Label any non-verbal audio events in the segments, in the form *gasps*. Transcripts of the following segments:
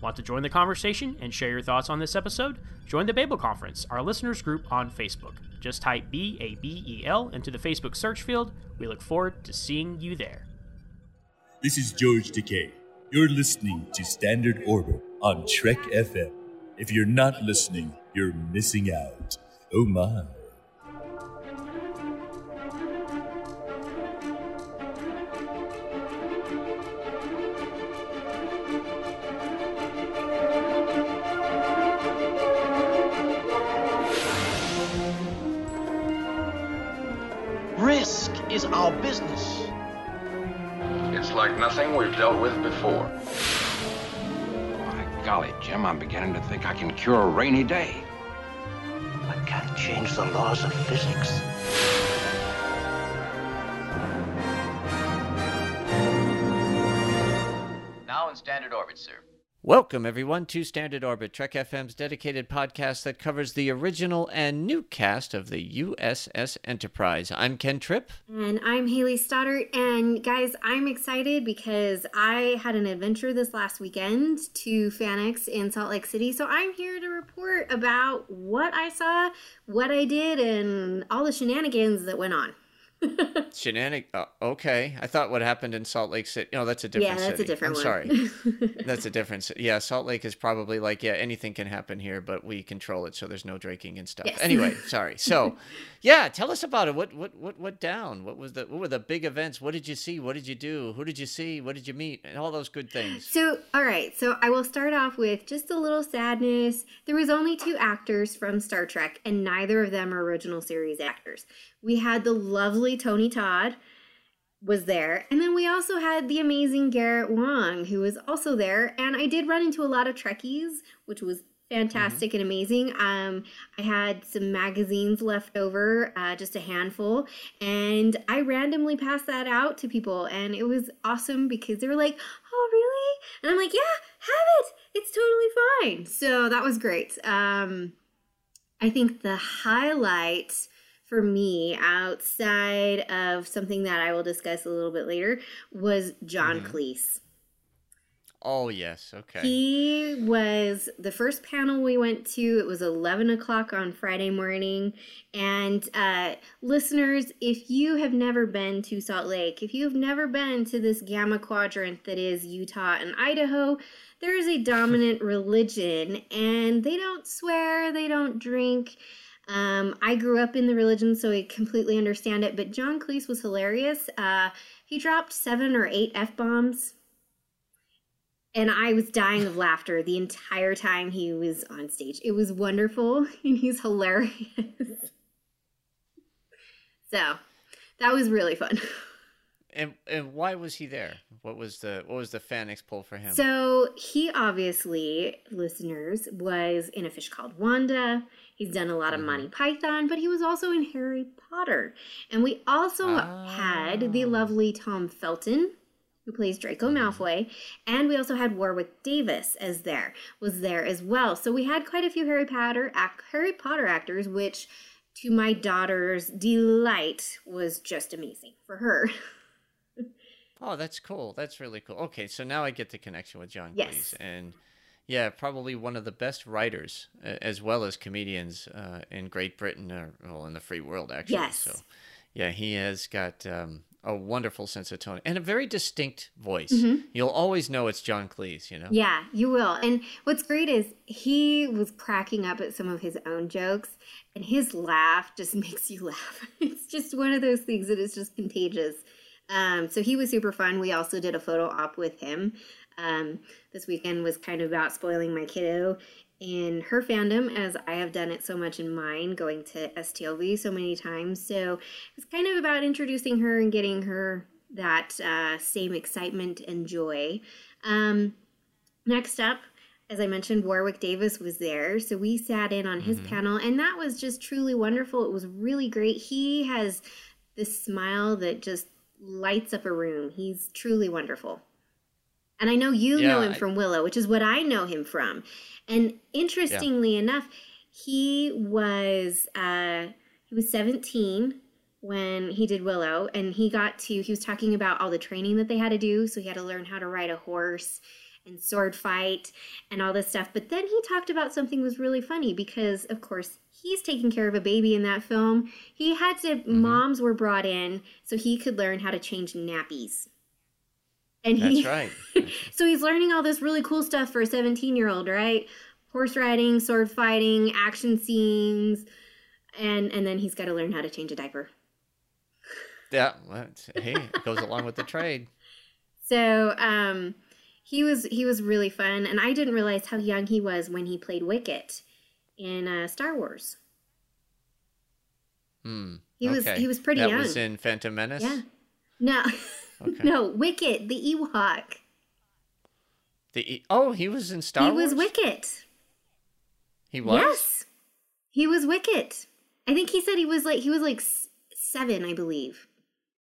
Want to join the conversation and share your thoughts on this episode? Join the Babel Conference, our listeners group on Facebook. Just type B A B E L into the Facebook search field. We look forward to seeing you there. This is George Takei. You're listening to Standard Orbit on Trek FM. If you're not listening, you're missing out. Oh my. I can cure a rainy day. I can't change the laws of physics. Now in standard orbit, sir. Welcome, everyone, to Standard Orbit, Trek FM's dedicated podcast that covers the original and new cast of the USS Enterprise. I'm Ken Tripp. And I'm Hayley Stoddart. And guys, I'm excited because I had an adventure this last weekend to FanX in Salt Lake City. So I'm here to report about what I saw, what I did, and all the shenanigans that went on. Shenanig. Uh, okay, I thought what happened in Salt Lake City. No, that's a different. Yeah, that's a different I'm one. sorry. *laughs* that's a different. Yeah, Salt Lake is probably like yeah, anything can happen here, but we control it, so there's no drinking and stuff. Yes. Anyway, sorry. So, *laughs* yeah, tell us about it. What what what went down? What was the what were the big events? What did you see? What did you do? Who did you see? What did you meet? And all those good things. So, all right. So, I will start off with just a little sadness. There was only two actors from Star Trek, and neither of them are original series actors. We had the lovely Tony Todd was there, and then we also had the amazing Garrett Wang who was also there. And I did run into a lot of Trekkies, which was fantastic and amazing. Um, I had some magazines left over, uh, just a handful, and I randomly passed that out to people, and it was awesome because they were like, "Oh, really?" And I'm like, "Yeah, have it. It's totally fine." So that was great. Um, I think the highlight for me, outside of something that I will discuss a little bit later, was John Cleese. Oh yes, okay. He was the first panel we went to. It was 11 o'clock on Friday morning. And uh, listeners, if you have never been to Salt Lake, if you have never been to this gamma quadrant that is Utah and Idaho, there is a dominant *laughs* religion, and they don't swear, they don't drink. Um, I grew up in the religion, so I completely understand it. But John Cleese was hilarious. Uh, he dropped seven or eight f bombs and I was dying of laughter the entire time he was on stage. It was wonderful, *laughs* and he's hilarious. so that was really fun. And and why was he there? What was the what was the FanX pull for him? So he obviously, listeners, was in a fish called Wanda. He's done a lot of Monty Python, but he was also in Harry Potter. And we also had the Ah. lovely Tom Felton, who plays Draco Malfoy, and we also had Warwick Davis as there was there as well. So we had quite a few Harry Potter ac- Harry Potter actors, which to my daughter's delight was just amazing for her. *laughs* Oh, that's cool. That's really cool. Okay, so now I get the connection with John Yes. Cleese, and yeah, probably one of the best writers as well as comedians uh, in Great Britain, or well, in the free world actually. Yes. So, yeah, he has got um, a wonderful sense of tone and a very distinct voice. You'll always know it's John Cleese. You know. Mm-hmm. Yeah, you will. And what's great is he was cracking up at some of his own jokes, and his laugh just *laughs* makes you laugh. It's just one of those things that is just contagious. Um, so he was super fun. We also did a photo op with him. Um, this weekend was kind of about spoiling my kiddo in her fandom, as I have done it so much in mine, going to STLV so many times. So it's kind of about introducing her and getting her that uh, same excitement and joy. Um, next up, as I mentioned, Warwick Davis was there. So we sat in on his Mhm. panel, and that was just truly wonderful. It was really great. He has this smile that just lights up a room. He's truly wonderful. And I know you know him I- from Willow, which is what I know him from. And interestingly enough, he was uh, he was 17 when he did Willow, and he got to he was talking about all the training that they had to do. So he had to learn how to ride a horse and sword fight and all this stuff. But then he talked about something was really funny because, of course, he's taking care of a baby in that film. He had to Mm-hmm. moms were brought in so he could learn how to change nappies. And he, That's right. *laughs* so he's learning all this really cool stuff for a 17 year old, right? Horse riding, sword fighting, action scenes, and and then he's got to learn how to change a diaper. Yeah. Well, hey, it goes along with the trade. So um, he was he was really fun, and I didn't realize how young he was when he played Wicket in uh, Star Wars. Hmm. He was- he was pretty that young. was in Phantom Menace. Yeah, no, *laughs* Okay. no, Wicket, the Ewok. The E- oh, he was in Star he Wars. was Wicket. He was. Yes, he was Wicket. I think he said he was like he was like seven, I believe,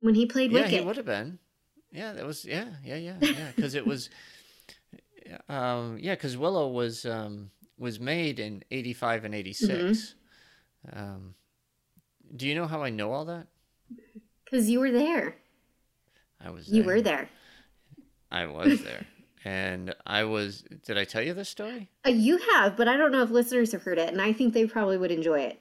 when he played Yeah, Wicket. he would have been. Yeah, that was. Yeah, yeah, yeah, yeah. Because it was. *laughs* Um, yeah, because Willow was um, was made in eighty five and eighty Mm-hmm. Um, do you know how I know all that? *laughs* Because you were there. I was. You there. were there. I was there, *laughs* and I was. Did I tell you this story? Uh, you have, but I don't know if listeners have heard it, and I think they probably would enjoy it.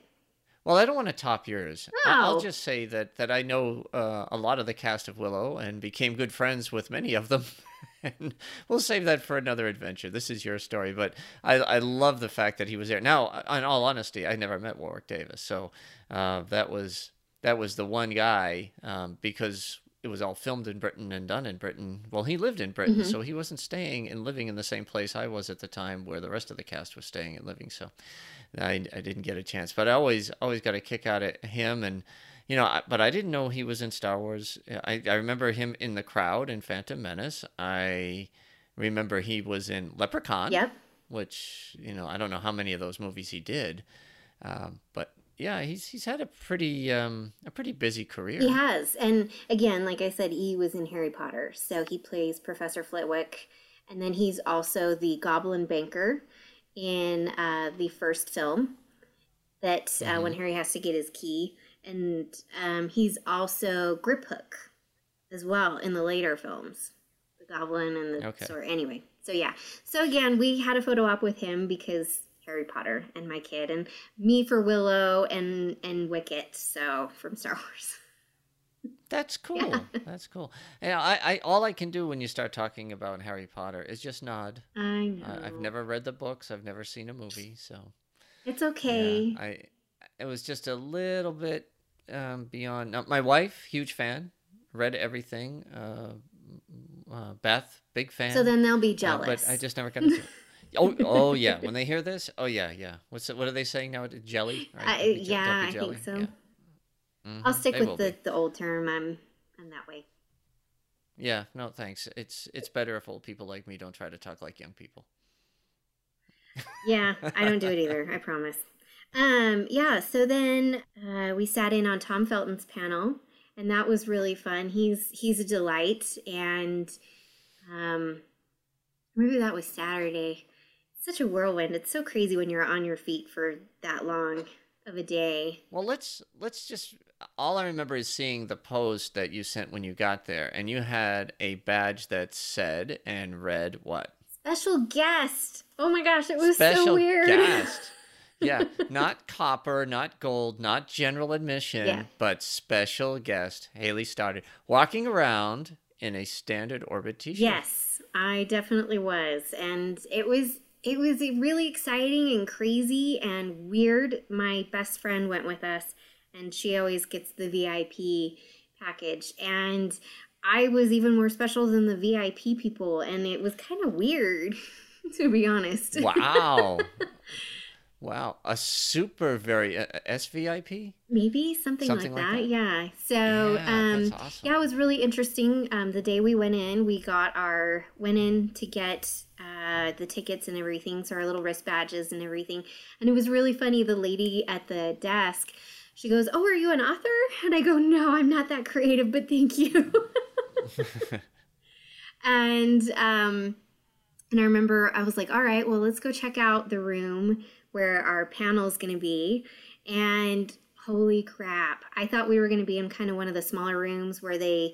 Well, I don't want to top yours. I- I'll just say that that I know uh, a lot of the cast of Willow and became good friends with many of them. *laughs* and we'll save that for another adventure. This is your story, but I, I love the fact that he was there. Now, in all honesty, I never met Warwick Davis, so uh, that was that was the one guy um, because it was all filmed in Britain and done in Britain. Well, he lived in Britain, so he wasn't staying and living in the same place I was at the time where the rest of the cast was staying and living. So I, I didn't get a chance, but I always always got a kick out of him, and you know, I, but I didn't know he was in Star Wars. I, I remember him in the crowd in Phantom Menace. I remember he was in Leprechaun. Yep. Which you know, I don't know how many of those movies he did, um, but yeah, he's he's had a pretty um, a pretty busy career. He has. And again, like I said, he was in Harry Potter. So he plays Professor Flitwick. And then he's also the Goblin Banker in uh, the first film that uh, when Harry has to get his key. And um, he's also Griphook as well in the later films. The Goblin and the Okay. sword. Anyway, so yeah. So again, we had a photo op with him because Harry Potter and my kid, and me for Willow and and Wicket. So from Star Wars. That's cool. *laughs* That's cool. Yeah, I, I all I can do when you start talking about Harry Potter is just nod. I know. I, I've never read the books. I've never seen a movie, so It's okay. Yeah, I it was just a little bit um, beyond. Now, my wife, huge fan, read everything. Uh, uh, Beth, big fan. so then they'll be uh, jealous. but I just never got into. *laughs* oh, *laughs* oh yeah. When they hear this, oh yeah, yeah. What's it, what are they saying now? Jelly? Right? I- Don't be je- yeah, I think so. Yeah. Mhm, I'll stick they with the, be. the old term. I'm I'm that way. Yeah, no, thanks. It's it's better if old people like me don't try to talk like young people. Yeah, I don't do it either. *laughs* I promise. Um, yeah. So then uh, we sat in on Tom Felton's panel, and that was really fun. He's he's a delight, and um, maybe that was Saturday. Such a whirlwind. It's so crazy when you're on your feet for that long of a day. Well, let's let's just. All I remember is seeing the post that you sent when you got there, and you had a badge that said and read what? Special guest. Oh my gosh, it was Special so weird. Special guest. *laughs* Yeah, not copper, not gold, not general admission, Yeah. but special guest. Hayley started walking around in a standard orbit t-shirt. Yes, I definitely was, and it was it was really exciting and crazy and weird. My best friend went with us, and she always gets the VIP package, and I was even more special than the VIP people, and it was kind of weird, *laughs* to be honest. Wow. *laughs* wow. A super very uh, SVIP? Maybe something, Something like, like that. that. Yeah. So, Yeah, um, awesome. yeah, it was really interesting. Um, the day we went in, we got our went in to get uh, uh, the tickets and everything, so our little wrist badges and everything. And it was really funny. The lady at the desk, she goes, "Oh, are you an author?" And I go, "No, I'm not that creative, but thank you." *laughs* and um, and I remember I was like, "All right, well, let's go check out the room where our panel is going to be." And holy crap, I thought we were going to be in kind of one of the smaller rooms where they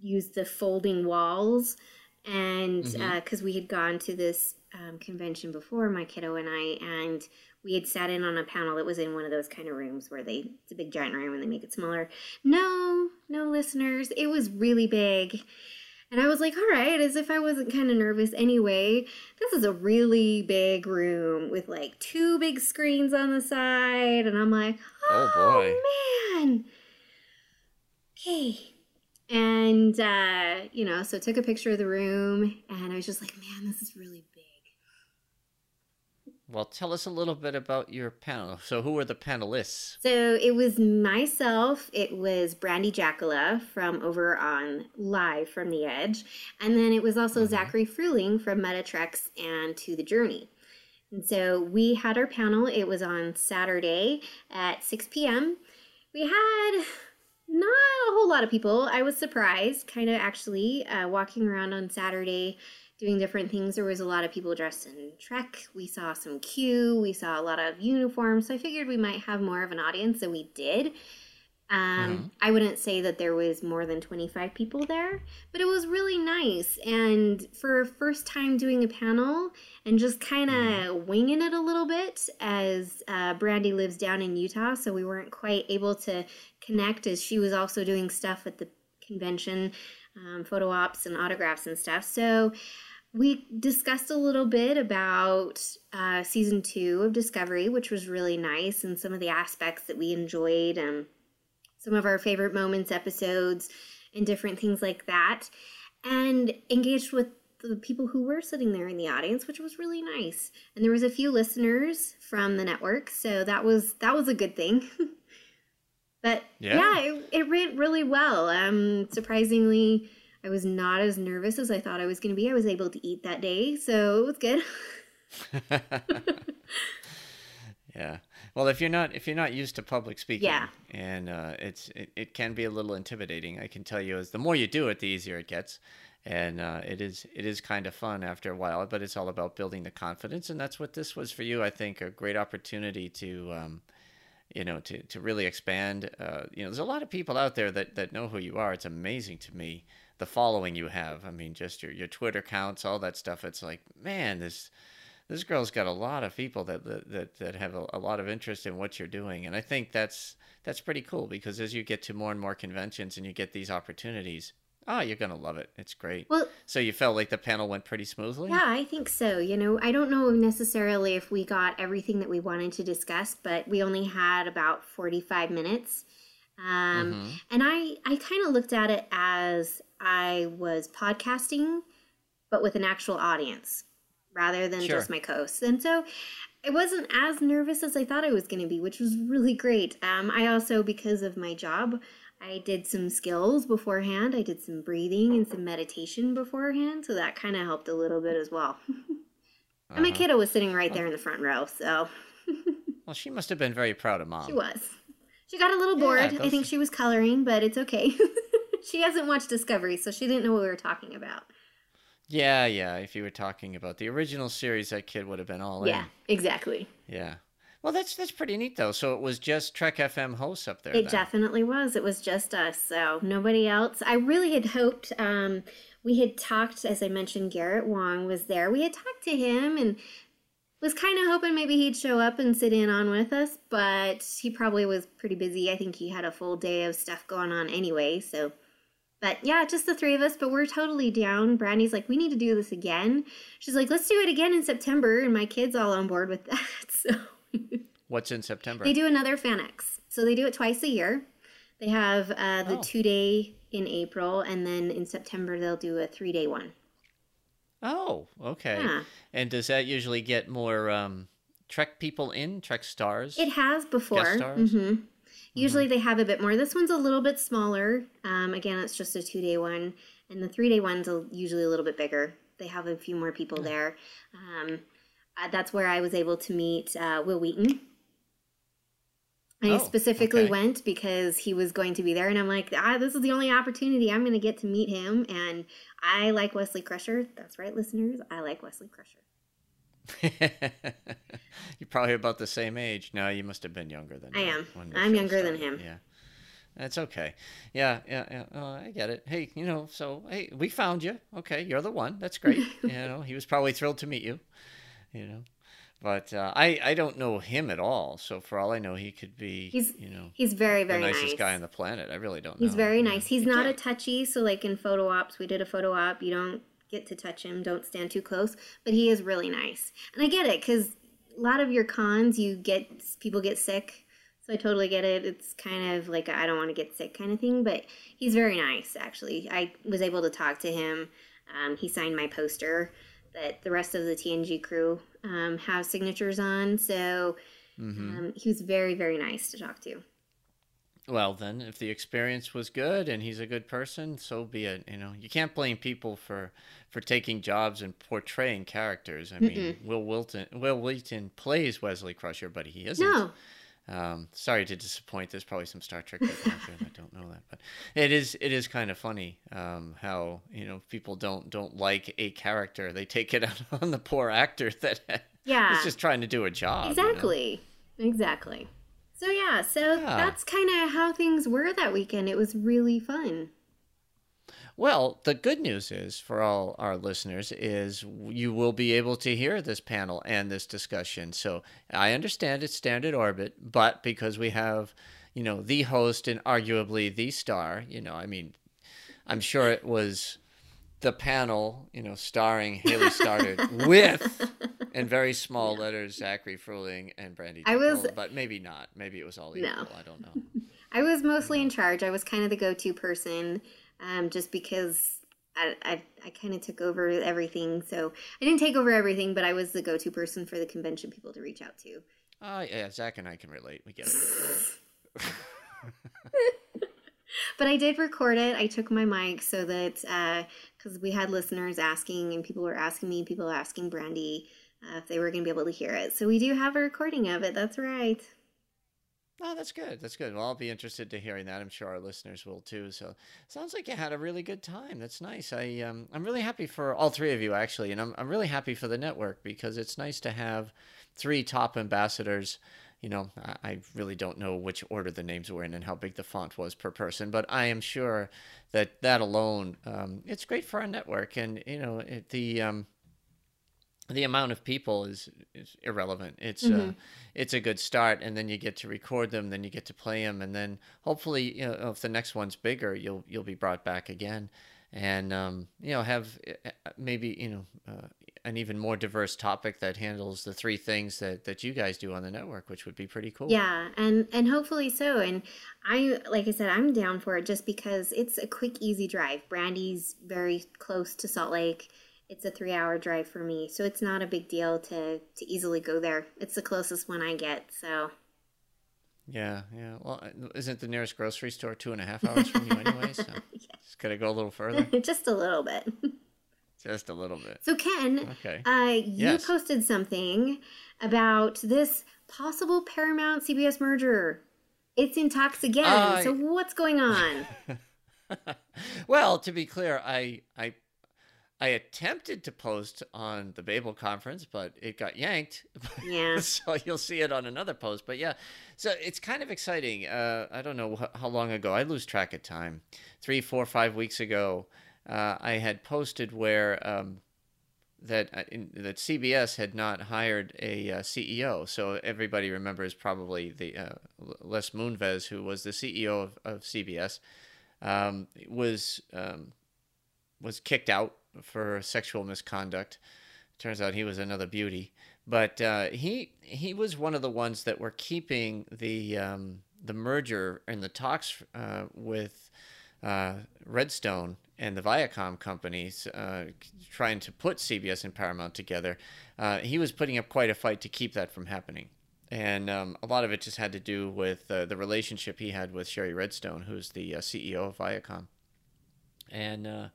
use the folding walls and because Mhm. uh, we had gone to this um, convention before my kiddo and i and we had sat in on a panel that was in one of those kind of rooms where they it's a big giant room and they make it smaller no no listeners it was really big and i was like all right as if i wasn't kind of nervous anyway. This is a really big room with like two big screens on the side and i'm like Oh, boy. oh man. Okay. And uh you know so took a picture of the room and i was just like man this is really big Well, tell us a little bit about your panel. So, who were the panelists? so it was myself it was Brandi Jackola from over on live from the edge and then it was also Zachary Fruhling from Meta Treks and to the journey and so we had our panel it was on saturday at 6 p.m we had not a whole lot of people. I was surprised, kind of actually, uh, walking around on Saturday doing different things. There was a lot of people dressed in Trek. We saw some Q. We saw a lot of uniforms. So I figured we might have more of an audience than we did. Um, I wouldn't say that there was more than 25 people there, but it was really nice. And for first time doing a panel and just kind of winging it a little bit, as uh, Brandi lives down in Utah, so we weren't quite able to connect as she was also doing stuff at the convention, um, photo ops and autographs and stuff. So we discussed a little bit about uh, season two of Discovery, which was really nice, and some of the aspects that we enjoyed. Um, some of our favorite moments, episodes, and different things like that, and engaged with the people who were sitting there in the audience, which was really nice. And there was a few listeners from the network, so that was that was a good thing. *laughs* but Yeah. yeah, it, it went really well. Um, surprisingly, I was not as nervous as I thought I was going to be. I was able to eat that day, so it was good. *laughs* yeah. Well, if you're not if you're not used to public speaking, Yeah. and uh, it's it, it can be a little intimidating. I can tell you, as the more you do it, the easier it gets, and uh, it is it is kind of fun after a while. But it's all about building the confidence, and that's what this was for you. I think a great opportunity to. Um, you know, to, to really expand. Uh, you know, there's a lot of people out there that, that know who you are. It's amazing to me the following you have. I mean, just your, your Twitter accounts, all that stuff. It's like, man, this this girl's got a lot of people that that that, that have a, a lot of interest in what you're doing, and I think that's that's pretty cool because as you get to more and more conventions and you get these opportunities, oh, you're gonna love it. It's great. Well, so you felt like the panel went pretty smoothly. Yeah, I think so. You know, I don't know necessarily if we got everything that we wanted to discuss, but we only had about 45 minutes. Um, Mhm. And I, I kind of looked at it as I was podcasting, but with an actual audience rather than Sure. just my hosts. And so I wasn't as nervous as I thought I was going to be, which was really great. Um, I also, because of my job, I did some skills beforehand. I did some breathing and some meditation beforehand, so that kind of helped a little bit as well. *laughs* And my Uh-huh. kiddo was sitting right there in the front row, so *laughs* Well, she must have been very proud of mom. she was. She got a little Yeah, bored. I think she was coloring, but it's okay. *laughs* she hasn't watched Discovery, so she didn't know what we were talking about. Yeah, yeah. If you were talking about the original series, that kid would have been all Yeah, in. Yeah, exactly. Yeah. Well, that's that's pretty neat though. So it was just Trek FM hosts up there. It then. definitely was. It was just us, so nobody else. I really had hoped. Um, we had talked, as I mentioned, Garrett Wang was there. We had talked to him and was kind of hoping maybe he'd show up and sit in on with us, but he probably was pretty busy. I think he had a full day of stuff going on anyway. So, but yeah, just the three of us. But we're totally down. Brandi's like, we need to do this again. She's like, let's do it again in September, and my kids all on board with *laughs* that. So. What's in September? They do another FanX. So they do it twice a year. They have uh, the Oh. two day in April, and then in September they'll do a three day one. Oh, okay. Yeah. And does that usually get more um, Trek people in? Trek stars? It has before. Guest stars? hmm Usually they have a bit more. This one's a little bit smaller. Um, again, it's just a two day one, and the three day one's a, usually a little bit bigger. they have a few more people there. Um, uh, that's where I was able to meet uh, Wil Wheaton. I Oh, specifically okay. went because he was going to be there, and I'm like, ah, this is the only opportunity I'm going to get to meet him. And I like Wesley Crusher. That's right, listeners. I like Wesley Crusher. *laughs* You're probably about the same age. No, you must have been younger than I am. I'm younger than him. Yeah. That's okay. Yeah, yeah, yeah. Oh, I get it. Hey, you know, so hey, we found you. Okay, you're the one. That's great. *laughs* you know, he was probably thrilled to meet you. You know, but uh, I I don't know him at all. So for all I know, he could be He's you know he's very the very nicest nice. guy on the planet. I really don't know. He's very Yeah. nice. He's not a touchy, so like in photo ops, we did a photo op. You don't get to touch him. Don't stand too close. But he is really nice, and I get it because a lot of your cons, you get people get sick. So I totally get it. It's kind of like I don't want to get sick kind of thing. But he's very nice. Actually, I was able to talk to him. Um, he signed my poster that the rest of the TNG crew um, have signatures on. So Mm-hmm. um, he was very very nice to talk to. Well, then, if the experience was good and he's a good person, so be it. You know, you can't blame people for for taking jobs and portraying characters. I mean, Will Wilton Wil Wheaton plays Wesley Crusher, but he isn't. No, Um, sorry to disappoint. There's probably some Star Trek people out there that don't know that, but it is it is kind of funny um, how you know people don't don't like a character. They take it *laughs* out on the poor actor that Yeah. is just trying to do a job. you know? Exactly. Exactly. So yeah, so Yeah. that's kind of how things were that weekend. It was really fun. Well, the good news is for all our listeners is you will be able to hear this panel and this discussion. So I understand it's standard orbit, but because we have, you know, the host and arguably the star, you know, I mean, I'm sure it was the panel, you know, starring Hayley Stoddart *laughs* with, in very small letters, Zachary Fruhling and Brandi. I was- but maybe not. Maybe it was all equal. No. I don't know. *laughs* I was mostly in charge. I was kind of the go-to person, um, just because I I, I kind of took over everything. So I didn't take over everything, but I was the go-to person for the convention people to reach out to. Oh, yeah, Zach and I can relate. We get it. *laughs* *laughs* But I did record it. I took my mic so that because we had listeners asking, and people were asking me, people were asking Brandi uh, if they were going to be able to hear it. So we do have a recording of it. That's right. Oh, that's good. That's good. Well, I'll be interested to hearing that. I'm sure our listeners will too. So, sounds like you had a really good time. That's nice. I um, I'm really happy for all three of you actually, and I'm I'm really happy for the network because it's nice to have three top ambassadors. You know, I, I really don't know which order the names were in and how big the font was per person, but I am sure that that alone, um, it's great for our network. And you know, it, the um, the amount of people is, is irrelevant. It's uh, it's a good start, and then you get to record them, then you get to play them, and then hopefully, you know, if the next one's bigger, you'll you'll be brought back again, and um, you know, have uh, maybe you know uh, an even more diverse topic that handles the three things that that you guys do on the network, which would be pretty cool. Yeah, and and hopefully so. And I, like I said, I'm down for it just because it's a quick, easy drive. Brandi's very close to Salt Lake. It's a three-hour drive for me, so it's not a big deal to to easily go there. It's the closest one I get. So yeah, yeah. Well, uh, isn't the nearest grocery store two and a half hours from you anyway? So *laughs* just gotta go a little further, *laughs* just a little bit. *laughs* just a little bit. So Ken, Okay. uh, you Yes. posted something about this possible Paramount CBS merger. It's in talks again. I- so what's going on? well, to be clear, I I I attempted to post on the Babel conference, but it got yanked. Yeah. *laughs* so you'll see it on another post. But yeah, so it's kind of exciting. Uh, I don't know how long ago. I lose track of time. Three, four, five weeks ago, uh, I had posted where. Um, that uh, in, that CBS had not hired a uh, CEO. So everybody remembers probably the uh, Les Moonves, who was the CEO of, of CBS, um, was um, was kicked out for sexual misconduct. Turns out he was another beauty, but uh, he he was one of the ones that were keeping the um, the merger and the talks uh, with uh, Redstone and the Viacom companies uh, trying to put CBS and Paramount together. Uh, he was putting up quite a fight to keep that from happening. And um, a lot of it just had to do with uh, the relationship he had with Shari Redstone, who's the uh, CEO of Viacom. And uh,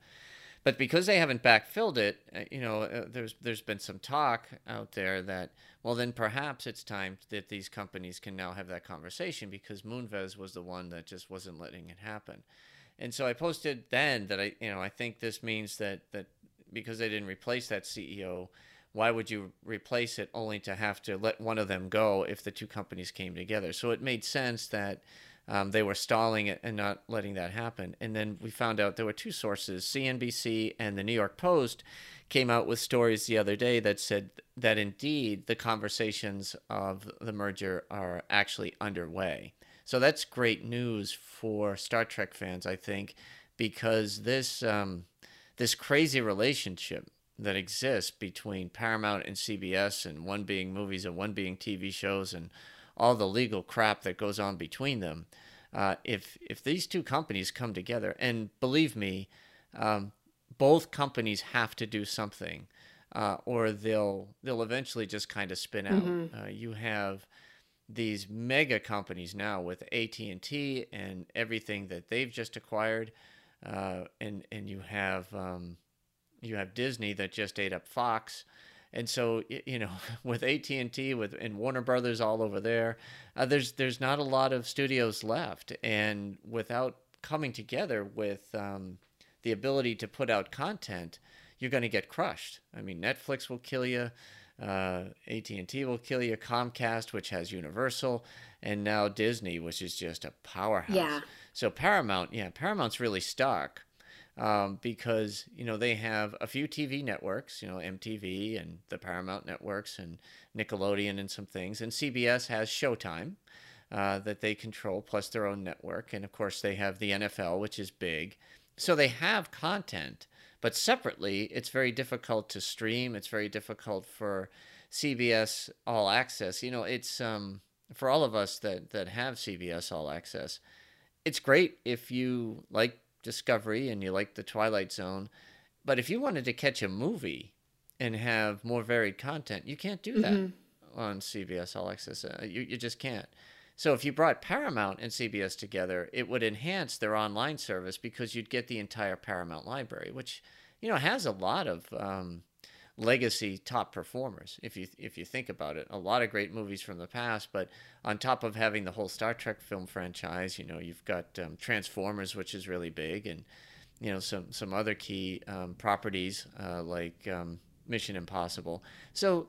but because they haven't backfilled it, uh, you know, uh, there's there's been some talk out there that well, then perhaps it's time that these companies can now have that conversation because Moonves was the one that just wasn't letting it happen. And so I posted then that I, you know, I think this means that that because they didn't replace that CEO, why would you replace it only to have to let one of them go if the two companies came together? So it made sense that um, they were stalling it and not letting that happen. And then we found out there were two sources CNBC and the New York Post came out with stories the other day that said that indeed the conversations of the merger are actually underway. So that's great news for Star Trek fans, I think, because this um, this crazy relationship that exists between Paramount and CBS, and one being movies and one being TV shows, and all the legal crap that goes on between them. Uh, if if these two companies come together, and believe me, um, both companies have to do something, uh, or they'll they'll eventually just kind of spin out. Mm-hmm. Uh, you have these mega companies now with AT and T and everything that they've just acquired, uh, and and you have um, you have Disney that just ate up Fox. And so, you know, *laughs* with AT and T, with and Warner Brothers all over there, uh, there's there's not a lot of studios left, and without coming together with um, the ability to put out content, you're going to get crushed. I mean, Netflix will kill you, uh, AT and T will kill you, Comcast, which has Universal, and now Disney, which is just a powerhouse. Yeah. So Paramount, yeah, Paramount's really stuck um, because you know they have a few TV networks, you know MTV and the Paramount networks and Nickelodeon and some things, and CBS has Showtime uh, that they control plus their own network, and of course they have the NFL, which is big. So they have content, but separately, it's very difficult to stream. It's very difficult for CBS All Access. You know, it's um, for all of us that that have CBS All Access. It's great if you like Discovery and you like the Twilight Zone. But if you wanted to catch a movie and have more varied content, you can't do that mm-hmm. on CBS All Access. Uh, you, you just can't. So if you brought Paramount and CBS together, it would enhance their online service because you'd get the entire Paramount library, which you know has a lot of um, legacy top performers. If you if you think about it, a lot of great movies from the past. But on top of having the whole Star Trek film franchise, you know, you've got um, Transformers, which is really big, and you know some some other key um, properties uh, like um, Mission Impossible. So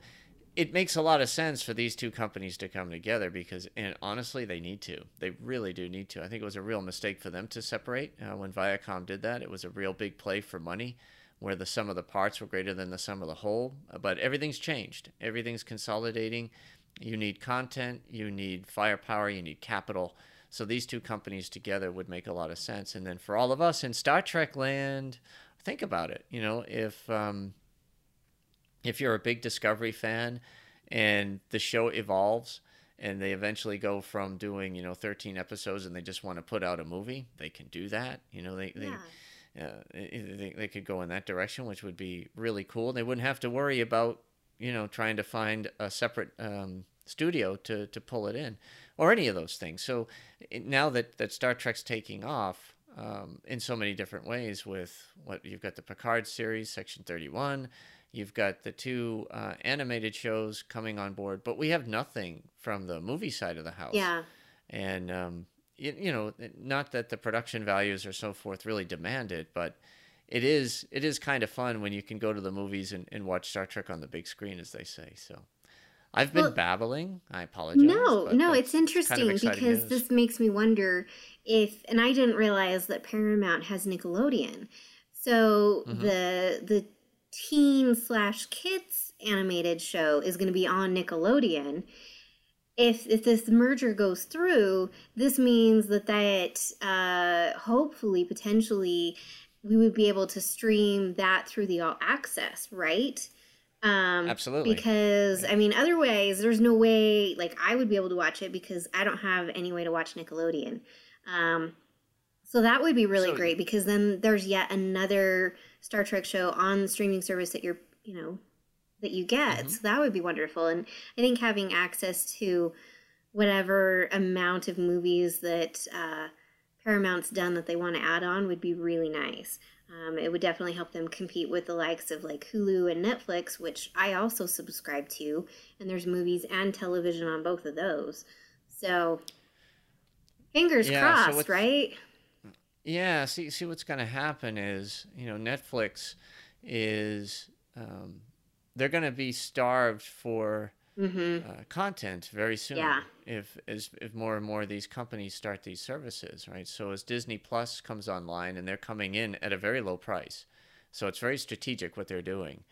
it makes a lot of sense for these two companies to come together because, and honestly, they need to. They really do need to. I think it was a real mistake for them to separate uh, when Viacom did that. It was a real big play for money where the sum of the parts were greater than the sum of the whole. But everything's changed. Everything's consolidating. You need content, you need firepower, you need capital. So these two companies together would make a lot of sense. And then for all of us in Star Trek land, think about it. You know, if um, if you're a big Discovery fan and the show evolves and they eventually go from doing you know 13 episodes and they just want to put out a movie, they can do that. You know, they, yeah. they uh, they, they could go in that direction, which would be really cool. They wouldn't have to worry about you know trying to find a separate um, studio to to pull it in, or any of those things. So now that that Star Trek's taking off um, in so many different ways, with what you've got the Picard series, Section Thirty One. You've got the two uh, animated shows coming on board, but we have nothing from the movie side of the house. Yeah. And um, you, you know, not that the production values or so forth really demand it, but it is it is kind of fun when you can go to the movies and, and watch Star Trek on the big screen, as they say. So. I've been well, babbling. I apologize. No, no, it's interesting kind of because news. this makes me wonder if, and I didn't realize that Paramount has Nickelodeon. So mm-hmm. the the teen slash kids animated show is going to be on Nickelodeon, if if this merger goes through, this means that that uh, hopefully potentially we would be able to stream that through the all access, right? Um, Absolutely. Because I mean, otherwise, there's no way like I would be able to watch it because I don't have any way to watch Nickelodeon. Um, so that would be really so, great because then there's yet another Star Trek show on the streaming service that you're you know that you get. Mm-hmm. So that would be wonderful. And I think having access to whatever amount of movies that uh, Paramount's done that they want to add on would be really nice. Um, it would definitely help them compete with the likes of like Hulu and Netflix, which I also subscribe to. And there's movies and television on both of those. So fingers Yeah, crossed, what's- right? Yeah, see, see what's going to happen is, you know, Netflix is um, they're going to be starved for Mm-hmm. uh, content very soon. Yeah. If as if more and more of these companies start these services, right? So as Disney Plus comes online and they're coming in at a very low price, so it's very strategic what they're doing,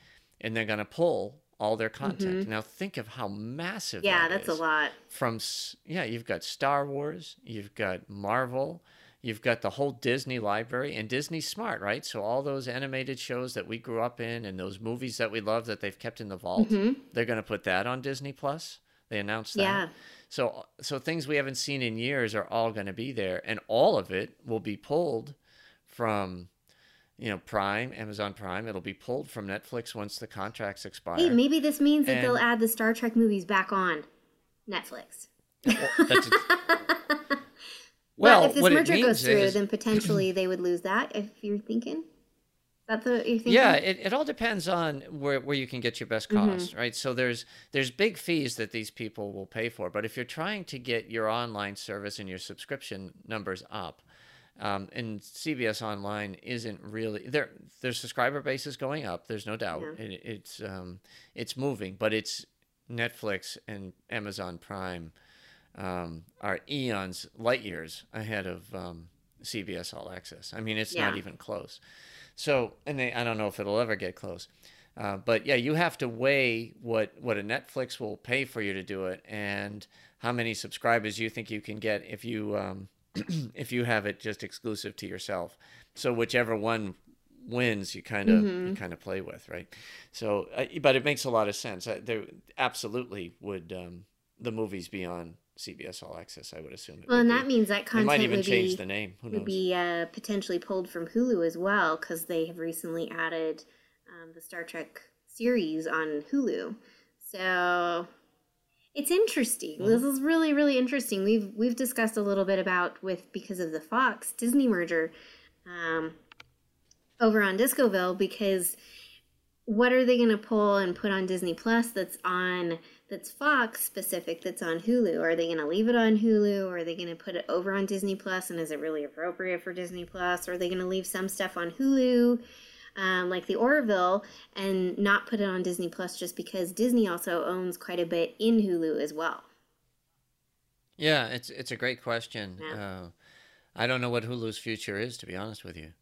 and they're going to pull all their content. Now think of how massive. Mm-hmm. Yeah, that that's a lot. from yeah you've got star wars you've got marvel you've got the whole disney library and disney's smart right? So all those animated shows that we grew up in and those movies that we love that they've kept in the vault mm-hmm. they're going to put that on disney plus. They announced that. Yeah. so so things we haven't seen in years are all going to be there and all of it will be pulled from you know prime amazon prime. It'll be pulled from netflix once the contracts expire. Hey, maybe this means that they'll add the Star Trek movies back on Netflix. That's *laughs* Well, if this merger goes through, is- then potentially they would lose that. If you're thinking, that's what you're thinking. Yeah, it, it all depends on where, where you can get your best Mm-hmm. cost, right? So there's there's big fees that these people will pay for, but if you're trying to get your online service and your subscription numbers up, um, and CBS Online isn't really their their subscriber base is going up. There's no doubt. It, it's um, it's moving, but it's Netflix and Amazon Prime um, are eons, light years ahead of um, CBS All Access. I mean, it's not even close. So, and they, I don't know if it'll ever get close. Uh, but yeah, you have to weigh what what a Netflix will pay for you to do it, and how many subscribers you think you can get if you um, *clears throat* if you have it just exclusive to yourself. So whichever one wins, you kind of you kind of play with, right? So, uh, but it makes a lot of sense. Uh, there absolutely would um, the movies be on CBS All Access. I would assume. It Well, would and be. that means that they content might even would change be, the name. Who would knows? be uh, potentially pulled from Hulu as well because they have recently added um, the Star Trek series on Hulu. So it's interesting. This is really really interesting. We've we've discussed a little bit about with because of the Fox Disney merger um, over on Discoville because what are they going to pull and put on Disney Plus that's on that's Fox specific that's on Hulu? Are they going to leave it on Hulu or are they going to put it over on Disney Plus? And is it really appropriate for Disney Plus or are they going to leave some stuff on Hulu um, like the Orville and not put it on Disney Plus just because Disney also owns quite a bit in Hulu as well? Yeah, it's it's a great question. Yeah. Uh, I don't know what Hulu's future is, to be honest with you.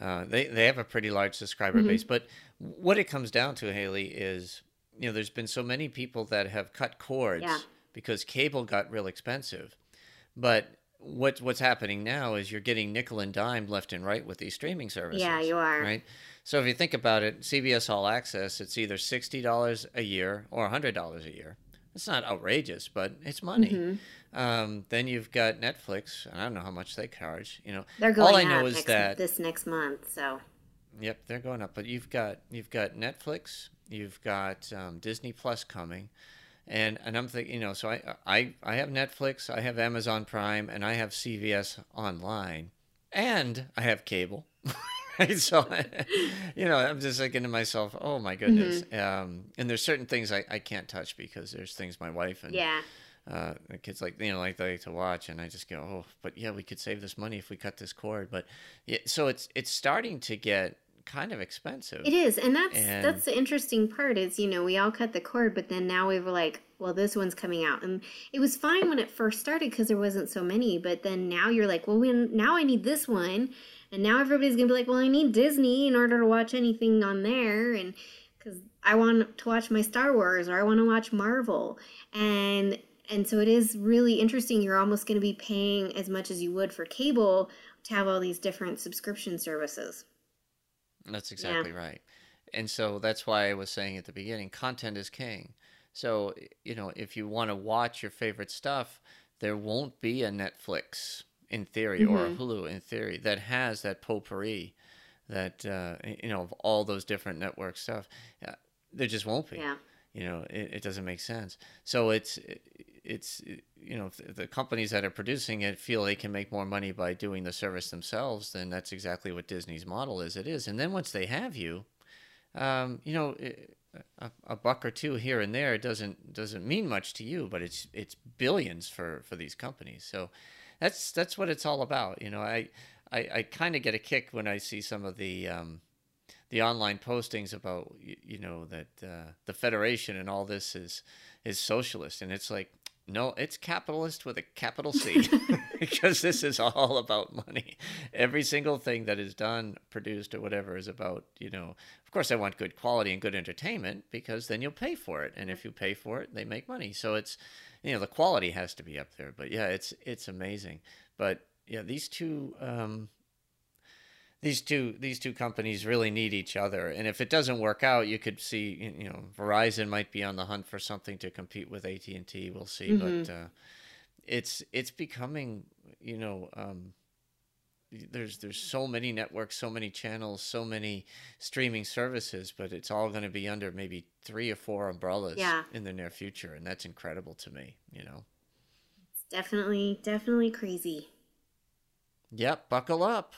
Uh, they they have a pretty large subscriber Mm-hmm. base, but what it comes down to, Hayley, is you know there's been so many people that have cut cords Yeah. because cable got real expensive. But what what's happening now is you're getting nickel and dime left and right with these streaming services. Yeah, you are. Right. So if you think about it, CBS All Access, it's either sixty dollars a year or hundred dollars a year. It's not outrageous, but it's money. Mm-hmm. Um, then you've got Netflix. I don't know how much they charge. You know, They're going all I up know is next, that this next month, so Yep, they're going up. But you've got you've got Netflix, you've got um, Disney Plus coming, and and I'm thinking, you know, so I I I have Netflix, I have Amazon Prime, and I have CBS Online, and I have cable. *laughs* right? So, *laughs* you know, I'm just thinking to myself, oh my goodness. Mm-hmm. Um, and there's certain things I, I can't touch because there's things my wife and yeah. Uh, the kids like you know like they like to watch, and I just go, oh, but yeah, we could save this money if we cut this cord. But yeah, so it's it's starting to get kind of expensive. It is, and that's And- that's the interesting part. Is you know we all cut the cord, but then now we were like, well, this one's coming out, and it was fine when it first started because there wasn't so many. But then now you're like, well, when now I need this one, and now everybody's gonna be like, well, I need Disney in order to watch anything on there, and because I want to watch my Star Wars or I want to watch Marvel, and and so it is really interesting. You're almost going to be paying as much as you would for cable to have all these different subscription services. That's exactly right. And so that's why I was saying at the beginning, content is king. So you know, if you want to watch your favorite stuff, there won't be a Netflix in theory or Mm-hmm. a Hulu in theory that has that potpourri that uh, you know of all those different network stuff. Uh, there just won't be. Yeah. You know it, it doesn't make sense so it's it's you know, the companies that are producing it feel they can make more money by doing the service themselves, then that's exactly what Disney's model is. It is, and then once they have you, um, you know, a, a, buck or two here and there doesn't doesn't mean much to you, but it's it's billions for for these companies. So that's that's what it's all about. You know, I I, I kind of get a kick when I see some of the um, the online postings about you, you know that uh, the federation and all this is is socialist, and it's like no, it's capitalist with a capital C *laughs* *laughs* because this is all about money. Every single thing that is done, produced, or whatever is about, you know, of course, I want good quality and good entertainment because then you'll pay for it. And if you pay for it, they make money. So it's, you know, the quality has to be up there. But yeah, it's, it's amazing. But yeah, these two, um, these two these two companies really need each other. And if it doesn't work out you could see you know verizon might be on the hunt for something to compete with at&t we'll see. Mm-hmm. but uh, it's it's becoming you know um, there's there's so many networks so many channels so many streaming services but it's all going to be under maybe three or four umbrellas yeah. in the near future. And that's incredible to me you know? It's definitely definitely crazy. Yep. Buckle up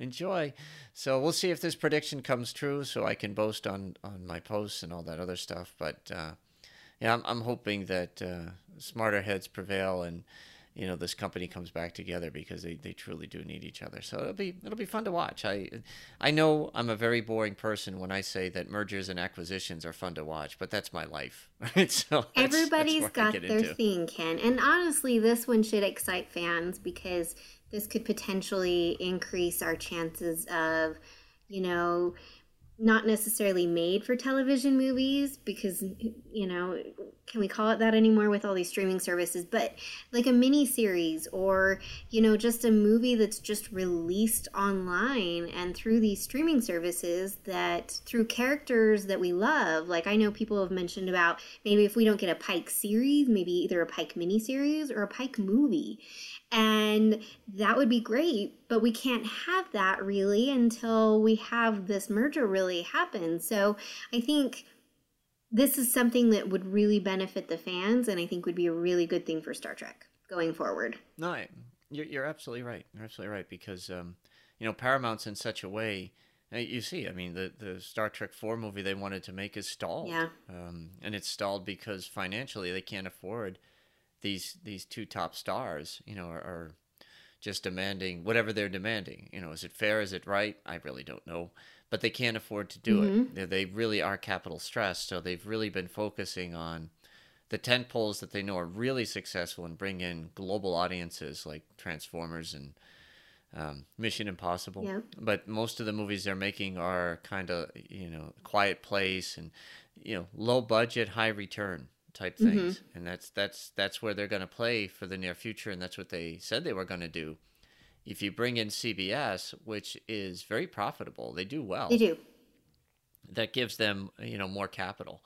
enjoy. So we'll see if this prediction comes true, so I can boast on on my posts and all that other stuff. But uh, yeah, I'm, I'm hoping that uh, smarter heads prevail and you know this company comes back together because they, they truly do need each other. So it'll be it'll be fun to watch. I I know I'm a very boring person when I say that mergers and acquisitions are fun to watch, but that's my life. Right? *laughs* So that's, everybody's that's got their into. thing, Ken. And honestly, this one should excite fans because this could potentially increase our chances of, you know, not necessarily made for television movies because you know can we call it that anymore with all these streaming services? But like a mini series or you know just a movie that's just released online and through these streaming services that through characters that we love. Like i know people have mentioned about maybe if we don't get a pike series maybe either a pike mini series or a pike movie and that would be great, but we can't have that really until we have this merger really happen. So I think this is something that would really benefit the fans and I think would be a really good thing for Star Trek going forward. No, you're, you're absolutely right. You're absolutely right because, um, you know, Paramount's in such a way. You see, I mean, the, the Star Trek 4 movie they wanted to make is stalled. Yeah. Um, and it's stalled because financially they can't afford these these two top stars, you know, are, are just demanding whatever they're demanding. You know, is it fair? Is it right? I really don't know, but they can't afford to do mm-hmm. it. They, they really are capital stressed, so they've really been focusing on the tent poles that they know are really successful and bring in global audiences like Transformers and um, Mission Impossible. Yeah. But most of the movies they're making are kind of you know Quiet Place and you know low budget, high return type mm-hmm. things, mm-hmm. and that's that's that's where they're going to play for the near future, and that's what they said they were going to do. If you bring in CBS, which is very profitable, they do well. They do. That gives them you know more capital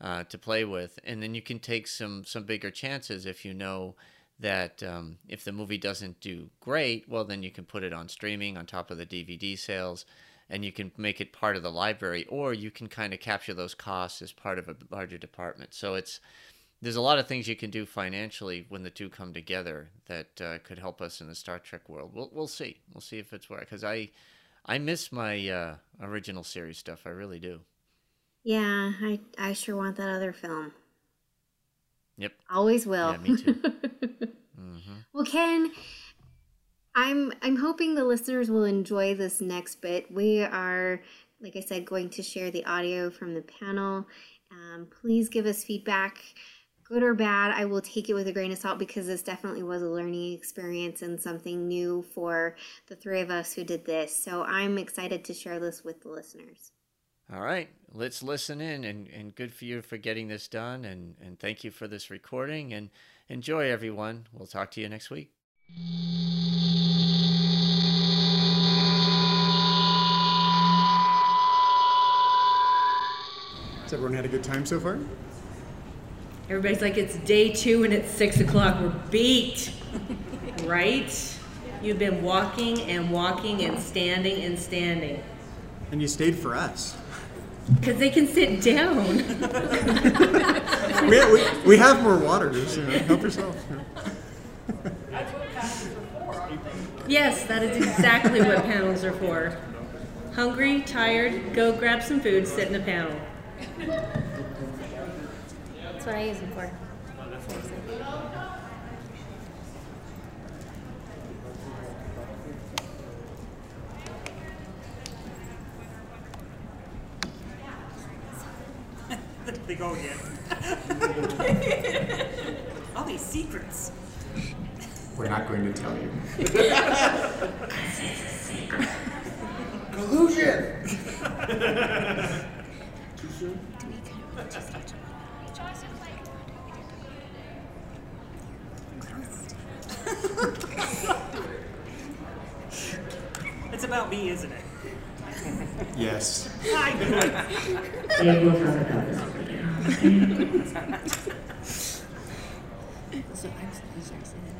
uh, to play with, and then you can take some some bigger chances if you know that um, if the movie doesn't do great, well then you can put it on streaming on top of the DVD sales and you can make it part of the library, or you can kind of capture those costs as part of a larger department. So it's there's a lot of things you can do financially when the two come together that uh, could help us in the Star Trek world. We'll we'll see. We'll see if it's work because I I miss my uh, original series stuff. I really do. Yeah, I I sure want that other film. Yep. Always will. Yeah, me too. *laughs* mm-hmm. Well, Ken, I'm I'm hoping the listeners will enjoy this next bit. We are, like I said, going to share the audio from the panel. Um, please give us feedback, good or bad. I will take it with a grain of salt because this definitely was a learning experience and something new for the three of us who did this. So I'm excited to share this with the listeners. All right, let's listen in, and, and good for you for getting this done, and, and thank you for this recording, and enjoy everyone. We'll talk to you next week. Has everyone had a good time so far? Everybody's like, it's day two and it's six o'clock. We're beat, *laughs* right? You've been walking and walking and standing and standing. And you stayed for us. Because they can sit down. *laughs* we, we, we have more water, so help yourself. *laughs* Yes, that is exactly what panels are for. Hungry, tired, go grab some food, sit in a panel. That's what I use them for. *laughs* they go again. *laughs* All these secrets. We're not going to tell you. *laughs* It's a secret. Collusion! *laughs* Too soon? it's about me, isn't it? Yes. I knew it. Yeah, we'll talk about this again. So I'm supposed to say that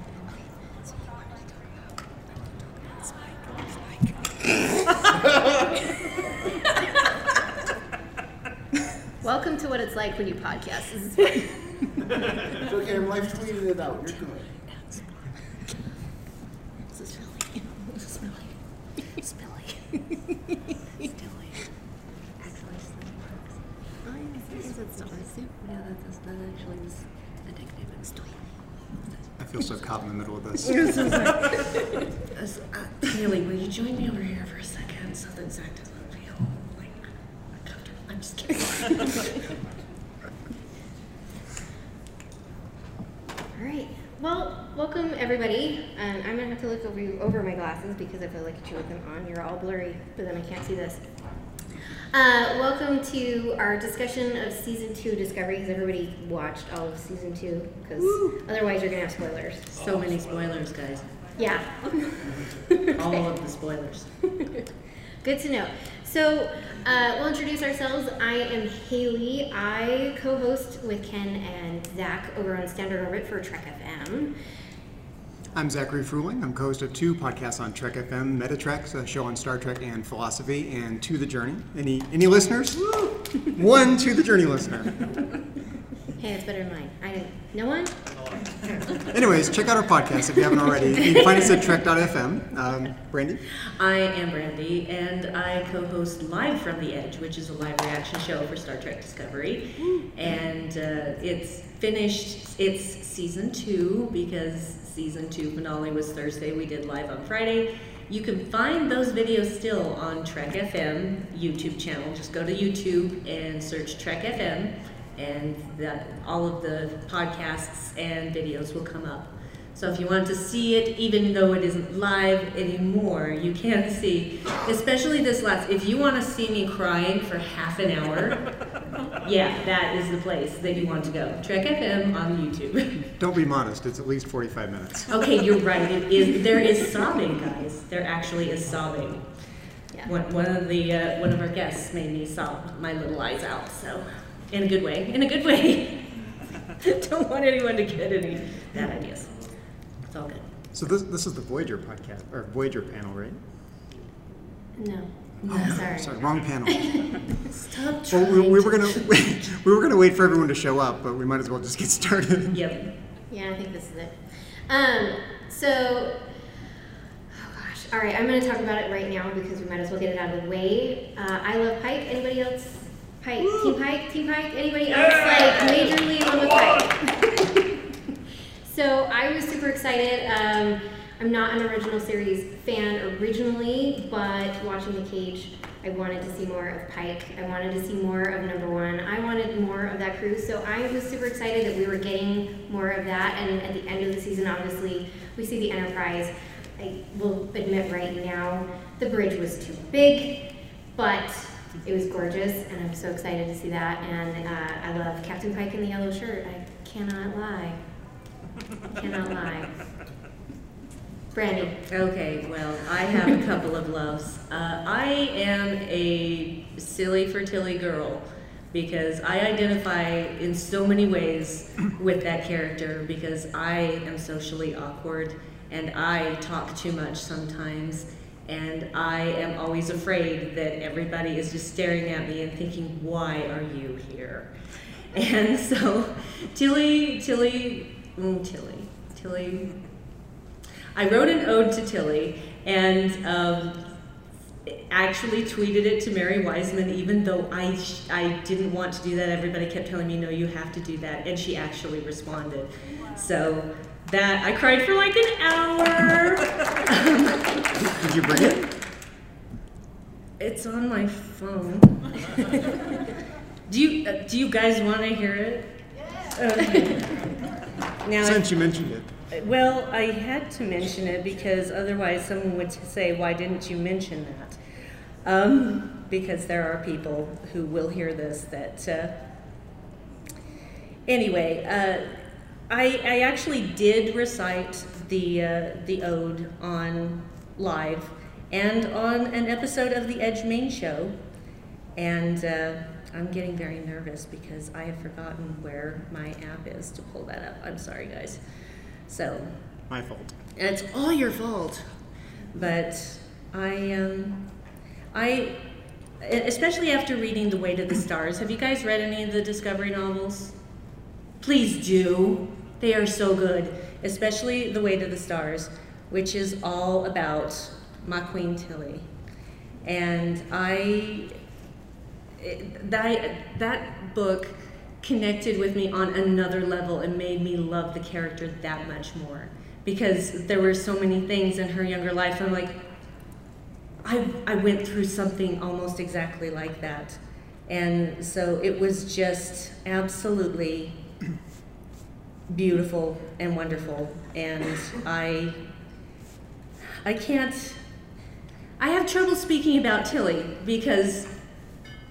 Welcome to what it's like when you podcast. This is. *laughs* It's okay, I'm live tweeting it out. You're good. This is Billy. This is Billy. It's Billy. Billy. Actually, Oh, yeah, is it Star Soup? Yeah, that's, that actually was a nickname. It's I feel so caught in the middle of this. *laughs* This is *laughs* like- As- uh, Hayley, will you join me over here for a second so that Zach doesn't feel like uncomfortable? I'm just kidding. All right. Well, welcome everybody. Um, I'm gonna have to look over you over my glasses because if I look at you with them on, you're all blurry, but then I can't see this. Uh, welcome to our discussion of season two Discovery. Has everybody watched all of season two? Because otherwise, you're gonna have spoilers. So many spoilers, guys. Yeah. *laughs* All of the spoilers. *laughs* Good to know. So, uh, we'll introduce ourselves. I am Hayley. I co host with Ken and Zach over on Standard Orbit for Trek FM. I'm Zachary Fruhling. I'm co-host of two podcasts on Trek FM, Meta Treks, a show on Star Trek and philosophy, and To the Journey. Any any listeners? One To the Journey listener. *laughs* Hey, that's better than mine. I didn't. No one? *laughs* Anyways, check out our podcast if you haven't already. You can find us at Trek.fm. Um, Brandi? I am Brandi, and I co-host Live from the Edge, which is a live reaction show for Star Trek Discovery. And uh, it's finished its season two because season two finale was Thursday. We did live on Friday. You can find those videos still on Trek FM YouTube channel. Just go to YouTube and search Trek FM, and that all of the podcasts and videos will come up. So if you want to see it, even though it isn't live anymore, you can see, especially this last, if you want to see me crying for half an hour, *laughs* yeah, that is the place that you want to go. Trek FM on YouTube. *laughs* Don't be modest. It's at least 45 minutes. okay, you're right. It is, *laughs* there is sobbing, guys. There actually is sobbing. Yeah. One, one of the uh, one of our guests made me sob my little eyes out. So, in a good way. In a good way. Don't want anyone to get any bad ideas. It's all good. So this this is the Voyager podcast or Voyager panel, right? No. No, Oh, sorry. Sorry, wrong panel. *laughs* Stop Well, trying. we, we were gonna we were gonna wait for everyone to show up, but we might as well just get started. Yep. Yeah, I think this is it. Um, so, oh gosh. All right, I'm going to talk about it right now because we might as well get it out of the way. Uh, I love Pike. Anybody else? Pike. Team Pike? Team Pike? Anybody else? Like, majorly in love with Pike. *laughs* so, I was super excited. Um, I'm not an original series fan originally, but watching The Cage, I wanted to see more of Pike. I wanted to see more of Number One. I wanted more of that crew, so I was super excited that we were getting more of that. And at the end of the season, obviously, we see the Enterprise. I will admit right now, the bridge was too big, but it was gorgeous, and I'm so excited to see that. And uh, I love Captain Pike in the yellow shirt. I cannot lie. Cannot lie. Brandi. Okay, well, I have a couple of loves. Uh, I am a Sylvia Tilly girl because I identify in so many ways with that character because I am socially awkward and I talk too much sometimes and I am always afraid that everybody is just staring at me and thinking, why are you here? And so Tilly, Tilly, mm, Tilly, Tilly. I wrote an ode to Tilly and um, actually tweeted it to Mary Wiseman, even though I, sh- I didn't want to do that. Everybody kept telling me, no, you have to do that. And she actually responded. So that, I cried for like an hour. Did you bring it? It's on my phone. *laughs* do you uh, do you guys want to hear it? Okay. Now, Since you mentioned it. well, I had to mention it because otherwise someone would say, "Why didn't you mention that?" Um, because there are people who will hear this that. Uh, anyway, uh, I I actually did recite the uh, the ode on live and on an episode of the Edge Main Show, and. I'm getting very nervous because I have forgotten where my app is to pull that up. I'm sorry, guys. So, My fault. and it's all your fault. But I, um, I, especially after reading The Way to the Stars, have you guys read any of the Discovery novels? Please do. They are so good, especially The Way to the Stars, which is all about my Queen Tilly. And I, that, that book connected with me on another level and made me love the character that much more. Because there were so many things in her younger life i'm like i, I went through something almost exactly like that. And so it was just absolutely beautiful and wonderful. And i i can't i have trouble speaking about tilly because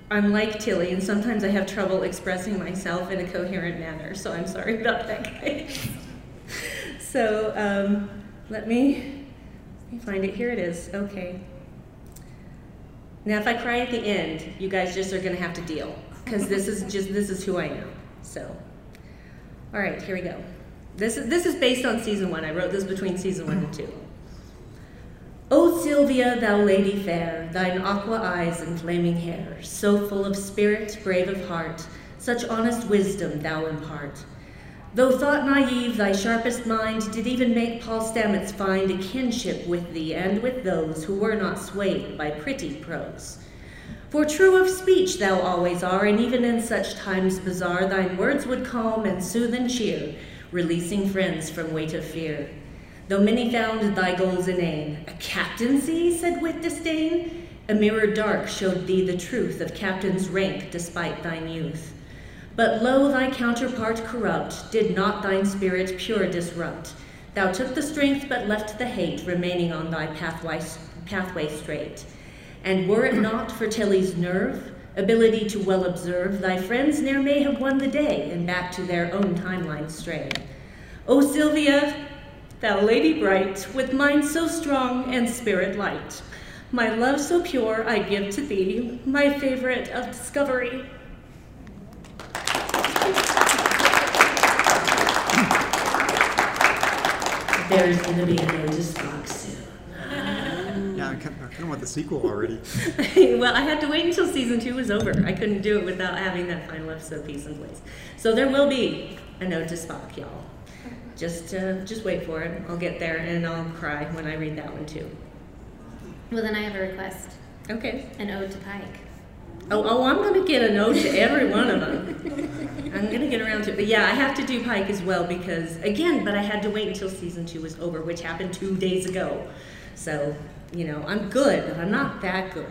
I'm like Tilly, and sometimes I have trouble expressing myself in a coherent manner, so I'm sorry about that, guys. *laughs* so, um, let me, let me find it. Here it is. Okay. Now, if I cry at the end, you guys just are going to have to deal, because this is *laughs* just, this is who I am. So, all right, here we go. This is, this is based on season one. I wrote this between season one and two. O Sylvia, thou lady fair, thine aqua eyes and flaming hair, so full of spirit, brave of heart, such honest wisdom thou impart. Though thought naive, thy sharpest mind did even make Paul Stamets find a kinship with thee and with those who were not swayed by pretty prose. For true of speech thou always are, and even in such times bizarre, thine words would calm and soothe and cheer, releasing friends from weight of fear. Though many found thy goals inane, a captaincy, said with disdain, a mirror dark showed thee the truth of captain's rank despite thine youth. But lo, thy counterpart corrupt did not thine spirit pure disrupt. Thou took the strength but left the hate remaining on thy pathway, pathway straight. And were it not for Tilly's nerve, ability to well observe, thy friends ne'er may have won the day and back to their own timeline stray. O Sylvia, thou lady bright, with mind so strong and spirit light, my love so pure I give to thee, my favorite of discovery. There's gonna be a notice box soon. Yeah, I kind of, I kind of want the sequel already. *laughs* well, I had to wait until season two was over. I couldn't do it without having that final episode piece in place. So there will be a note to Spock, y'all. Just, uh, just wait for it. I'll get there and I'll cry when I read that one too. Well, then I have a request. Okay. An ode to Pike. Oh, oh, I'm gonna get a note to every one of them. I'm gonna get around to it, but yeah, I have to do Pike as well because again, but I had to wait until season two was over, which happened two days ago. So, you know, I'm good, but I'm not that good.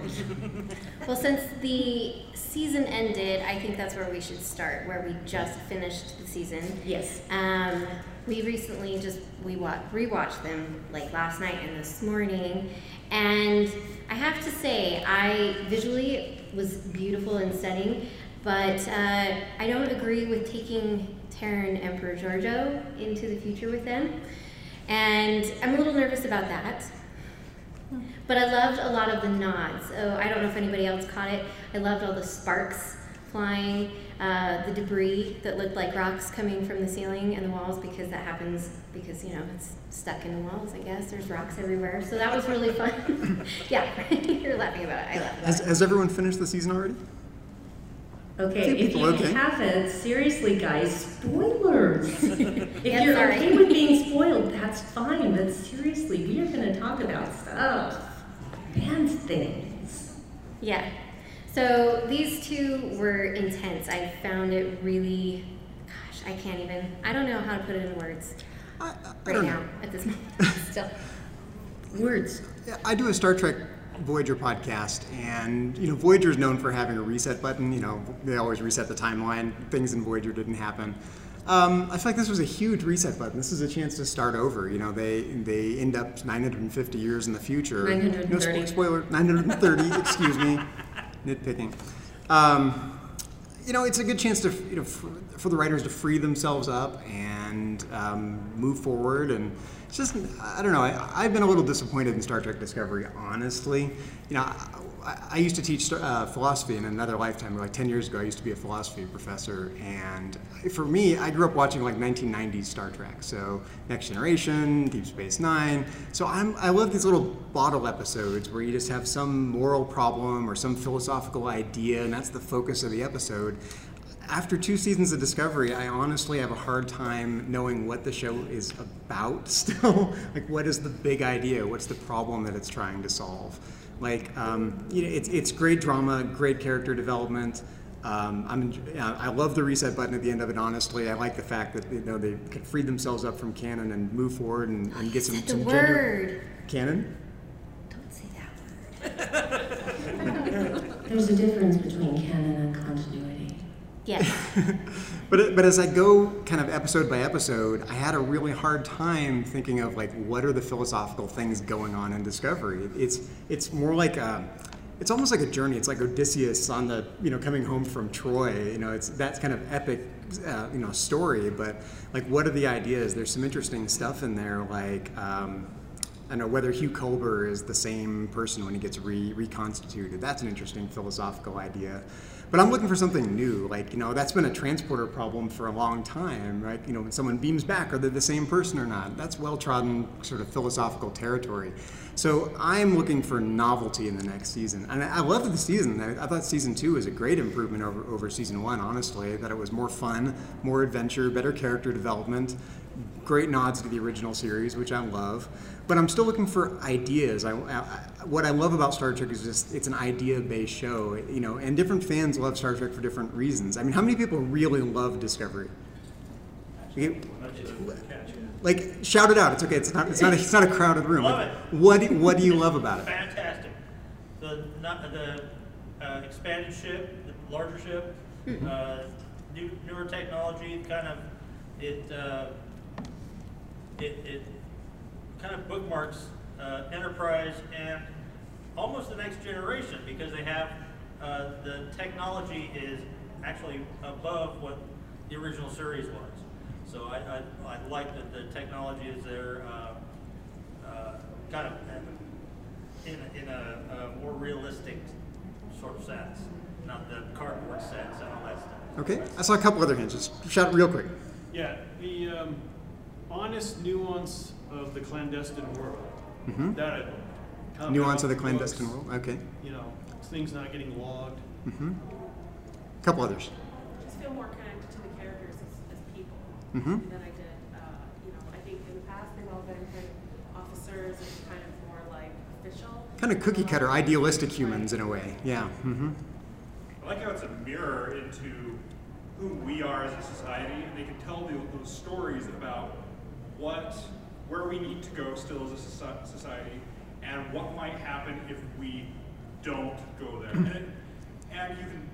Well, since the season ended, I think that's where we should start, where we just finished the season. Yes. Um, we recently just we wa- rewatched them like last night and this morning, and I have to say, I visually was beautiful and stunning, but uh, I don't agree with taking Terran Emperor Georgiou into the future with them, and I'm a little nervous about that. But I loved a lot of the nods. Oh, I don't know if anybody else caught it. I loved all the sparks flying, uh, the debris that looked like rocks coming from the ceiling and the walls because that happens because, you know, it's stuck in the walls, I guess. There's rocks everywhere. So that was really fun. *laughs* yeah, *laughs* you're laughing about it. I laughed about Has, it. has everyone finished the season already? Okay, if you okay. haven't, seriously, guys, spoilers. *laughs* if Yeah, you're sorry. okay with being spoiled, that's fine. But seriously, we are going to talk about stuff and things. Yeah. So these two were intense. I found it really, gosh, I can't even, I don't know how to put it in words right don't now know. at this moment. *laughs* Still. Words. I do a Star Trek Voyager podcast, and you know Voyager is known for having a reset button. You know, they always reset the timeline. Things in Voyager didn't happen. Um, I feel like this was a huge reset button. This is a chance to start over. You know, they they end up 950 years in the future. No 930. spo- spoiler. 930. *laughs* excuse me. Nitpicking. Um, you know, it's a good chance to, you know, for, for the writers to free themselves up and um, move forward. And it's just, I don't know, I, I've been a little disappointed in Star Trek Discovery, honestly. You know, I, used to teach uh, philosophy in another lifetime. Like 10 years ago, I used to be a philosophy professor. And for me, I grew up watching like 1990s Star Trek. So Next Generation, Deep Space Nine. So I'm, I love these little bottle episodes where you just have some moral problem or some philosophical idea, and that's the focus of the episode. After two seasons of Discovery, I honestly have a hard time knowing what the show is about *laughs* still. like, what is the big idea? What's the problem that it's trying to solve? Like, um, you know, it's, it's great drama, great character development. Um, I'm, uh, I love the reset button at the end of it. Honestly, I like the fact that you know they could free themselves up from canon and move forward and, and get some, said the some gender word. canon. Don't say that word. *laughs* There's a difference between canon and continuity. Yes. *laughs* But but as I go kind of episode by episode, I had a really hard time thinking of like what are the philosophical things going on in Discovery. It's it's more like a it's almost like a journey. It's like Odysseus on the you know coming home from Troy. You know, it's that kind of epic uh, you know story. But like, what are the ideas? There's some interesting stuff in there, like. Um, I don't know whether Hugh Culber is the same person when he gets re- reconstituted. That's an interesting philosophical idea. But I'm looking for something new. Like, you know, that's been a transporter problem for a long time, right? You know, when someone beams back, are they the same person or not? That's well trodden sort of philosophical territory. So I'm looking for novelty in the next season. And I I loved the season. I, I thought season two was a great improvement over, over season one, honestly. That it was more fun, more adventure, better character development, great nods to the original series, which I love. But I'm still looking for ideas. I, I, what I love about Star Trek is just it's an idea-based show, you know. And different fans love Star Trek for different reasons. I mean, how many people really love Discovery? Okay, Like, shout it out. It's okay. It's not. It's not. A, it's not a crowded room. Love Like, it. What do, What do you love about it? Fantastic. The not, the uh, expanded ship, the larger ship, Mhm. uh, new, newer technology, kind of it, uh, it it kind of bookmarks uh, Enterprise and almost the next generation because they have uh, the technology is actually above what the original series was. So I, I, I like that the technology is there, uh, uh, kind of in, in a, a more realistic sort of sense, not the cardboard sense and all that stuff. Okay. I saw a couple other hands. Just shout real quick. Yeah, the um, honest nuance of the clandestine world. Mhm. That I love. Coming Nuance of the books, clandestine world. Okay. You know, things not getting logged. Mm-hmm. Couple others. just feel more connected to the characters as, as people Mhm. than I did. Uh, you know, I think in the past they've all been kind of officers and kind of more like official. Kind of cookie cutter, idealistic humans in a way. Yeah. Mm-hmm. I like how it's a mirror into who we are as a society, and they can tell the, those stories about what, where we need to go still as a society, and what might happen if we don't go there. Hmm. and, it- and you can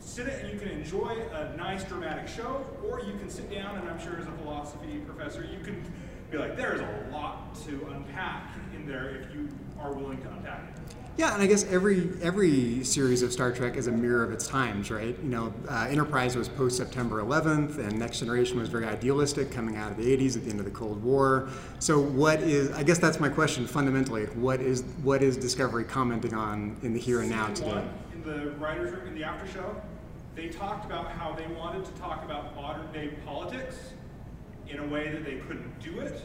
sit it and you can enjoy a nice dramatic show, or you can sit down and I'm sure as a philosophy professor, you can be like, there's a lot to unpack in there if you are willing to unpack it. Yeah, and I guess every every series of Star Trek is a mirror of its times, right? You know, uh, Enterprise was post September 11th, and Next Generation was very idealistic, coming out of the 80s at the end of the Cold War. So, what is? I guess that's my question fundamentally. What is what is Discovery commenting on in the here and now today? in the writers' room, in the after show, they talked about how they wanted to talk about modern day politics in a way that they couldn't do it,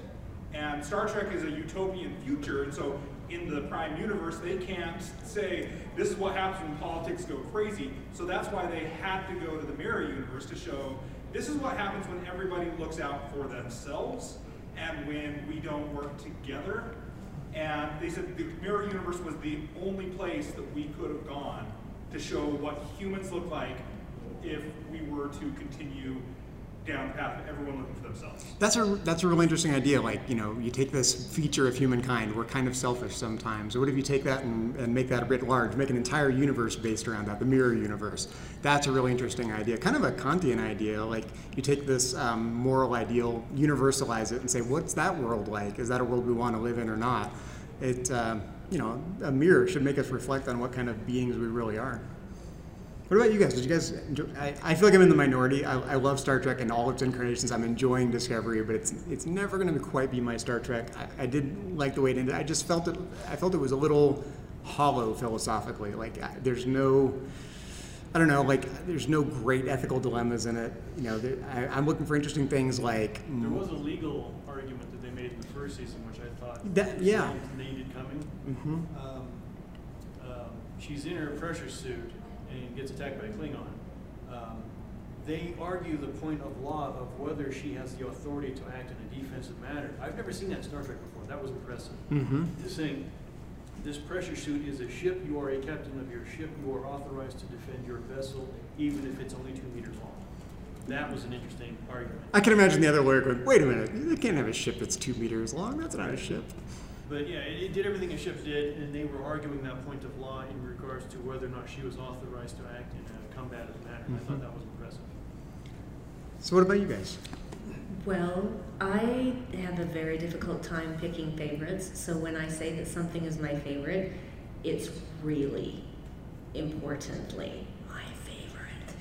And Star Trek is a utopian future, and so in the Prime universe, they can't say this is what happens when politics go crazy. So that's why they had to go to the Mirror universe to show this is what happens when everybody looks out for themselves and when we don't work together. And they said the Mirror universe was the only place that we could have gone to show what humans look like if we were to continue down the path of everyone looking for themselves. That's a that's a really interesting idea. Like you know, you take this feature of humankind. We're kind of selfish sometimes. What if you take that and, and make that a bit large? Make an entire universe based around that, the mirror universe. That's a really interesting idea. Kind of a Kantian idea. Like you take this um, moral ideal, universalize it, and say, what's that world like? Is that a world we want to live in or not? It um, you know, a mirror should make us reflect on what kind of beings we really are. What about you guys? Did you guys? Enjoy, I, I feel like I'm in the minority. I, I love Star Trek and all its incarnations. I'm enjoying Discovery, but it's it's never going to quite be my Star Trek. I, I did like the way it ended. I just felt it. I felt it was a little hollow philosophically. Like I, there's no. I don't know. Like there's no great ethical dilemmas in it. You know, there, I, I'm looking for interesting things like. There was a legal argument that they made in the first season, which I thought That- yeah. needed coming. Mm-hmm. Um, um, she's in her pressure suit and gets attacked by a Klingon. Um, they argue the point of law of whether she has the authority to act in a defensive manner. I've never seen that in Star Trek before. That was impressive. Mhm. They're saying this pressure suit is a ship. You are a captain of your ship. You are authorized to defend your vessel, even if it's only two meters long. That was an interesting argument. I can imagine the other lawyer going, "Wait a minute! You can't have a ship that's two meters long. That's not a ship." But yeah, it, it did everything a ship did, and they were arguing that point of law in regards to whether or not she was authorized to act in a combative manner. I thought Mhm. that was impressive. So what about you guys? Well, I have a very difficult time picking favorites, so when I say that something is my favorite, it's really importantly my favorite.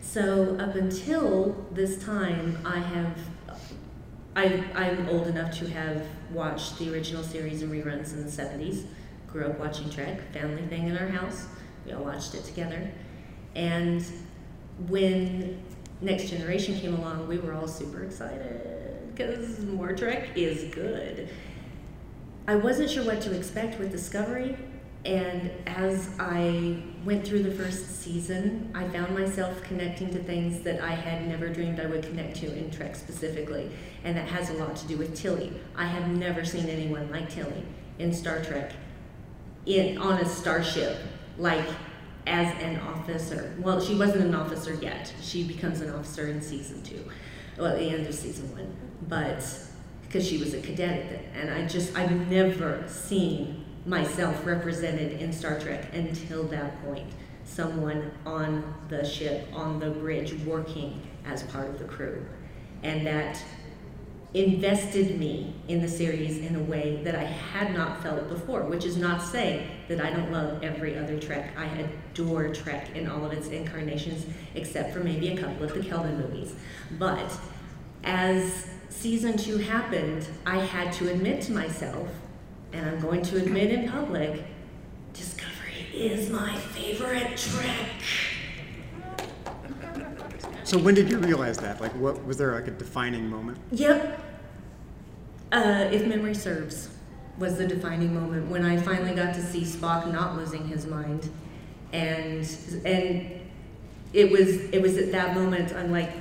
So up until this time, I have I, I'm old enough to have watched the original series and reruns in the 70s. Grew up watching Trek, family thing in our house. We all watched it together. And when Next Generation came along, we were all super excited because more Trek is good. I wasn't sure what to expect with Discovery, and as I went through the first season, I found myself connecting to things that I had never dreamed I would connect to in Trek specifically, and that has a lot to do with Tilly. I have never seen anyone like Tilly in Star Trek, in on a starship, like as an officer. Well, she wasn't an officer yet. She becomes an officer in season two, well, at the end of season one, but because she was a cadet and I just I've never seen myself represented in Star Trek until that point. Someone on the ship, on the bridge, working as part of the crew. And that invested me in the series in a way that I had not felt before, which is not to say that I don't love every other Trek. I adore Trek in all of its incarnations, except for maybe a couple of the Kelvin movies. But as season two happened, I had to admit to myself, and I'm going to admit in public, Discovery is my favorite Trek. So when did you realize that? Like, what was there like a defining moment? Yep. Uh, if memory serves, was the defining moment when I finally got to see Spock not losing his mind, and and it was it was at that moment I'm like,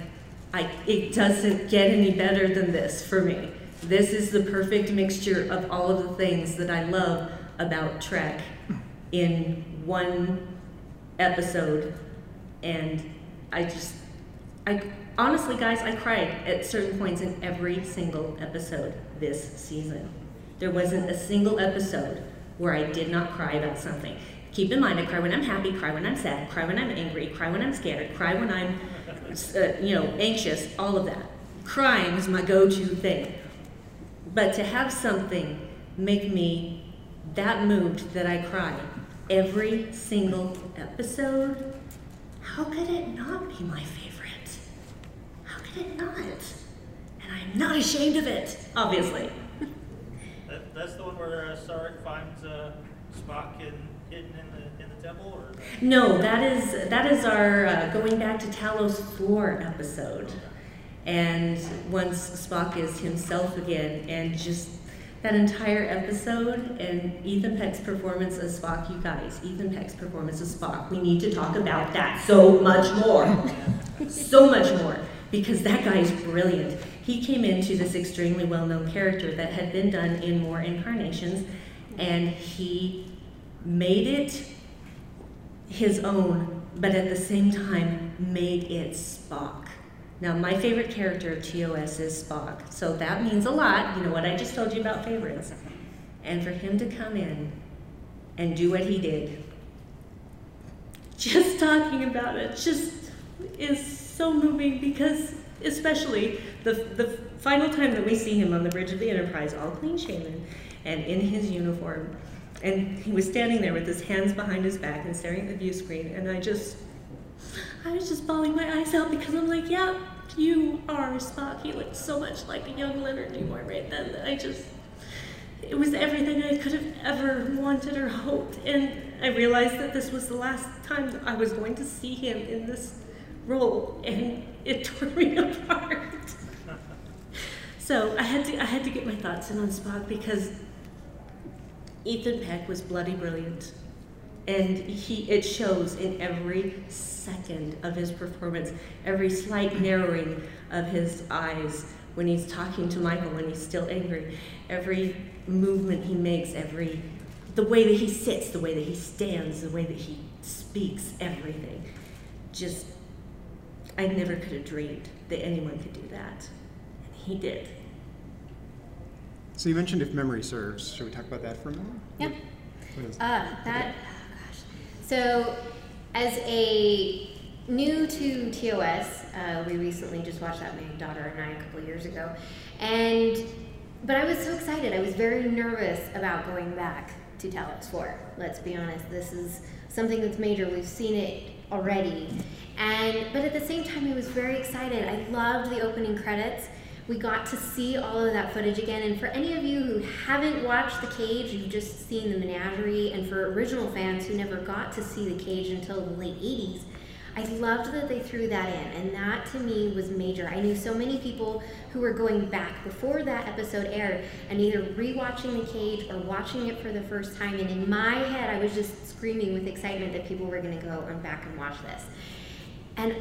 I it doesn't get any better than this for me. This is the perfect mixture of all of the things that I love about Trek in one episode, and I just I honestly, guys, I cried at certain points in every single episode this season. There wasn't a single episode where I did not cry about something. Keep in mind, I cry when I'm happy, cry when I'm sad, cry when I'm angry, cry when I'm scared, cry when I'm, uh, you know, anxious. All of that. Crying is my go-to thing. But to have something make me that moved that I cry every single episode, how could it not be my favorite? How could it not? And I'm not ashamed of it, obviously. That, that's the one where uh, Sarek finds uh, Spock in, hidden in the in the temple, or No, that is that is our uh, going back to Talos Four episode, And once Spock is himself again, and just that entire episode and Ethan Peck's performance as Spock, you guys, Ethan Peck's performance as Spock, we need to talk about that so much more. so much more. Because that guy is brilliant. He came into this extremely well known character that had been done in more incarnations, and he made it his own, but at the same time made it Spock. Now, my favorite character of TOS is Spock, so that means a lot. You know what I just told you about favorites. And for him to come in and do what he did, just talking about it just is so moving because, especially the, the final time that we see him on the bridge of the Enterprise, all clean shaven and in his uniform, and he was standing there with his hands behind his back and staring at the view screen, and I just I was just bawling my eyes out because I'm like, yeah, you are Spock. He looked so much like a young Leonard Nimoy right then that I just, it was everything I could have ever wanted or hoped. And I realized that this was the last time that I was going to see him in this role, and it *laughs* tore me apart. So I had to, I had to get my thoughts in on Spock because Ethan Peck was bloody brilliant and he it shows in every second of his performance every slight narrowing of his eyes when he's talking to michael when he's still angry every movement he makes every the way that he sits the way that he stands the way that he speaks everything just i never could have dreamed that anyone could do that and he did So you mentioned if memory serves. Should we talk about that for a minute? Yeah. What is Uh, that, gosh. So, as a new to TOS, uh, we recently just watched that. My daughter and I a couple years ago, and but I was so excited. I was very nervous about going back to Talos Four. Let's be honest. This is something that's major. We've seen it already, and but at the same time, I was very excited. I loved the opening credits we got to see all of that footage again. And for any of you who haven't watched The Cage, you've just seen the menagerie. And for original fans who never got to see The Cage until the late 80s, I loved that they threw that in. And that to me was major. I knew so many people who were going back before that episode aired and either rewatching The Cage or watching it for the first time. And in my head, I was just screaming with excitement that people were going to go and back and watch this. And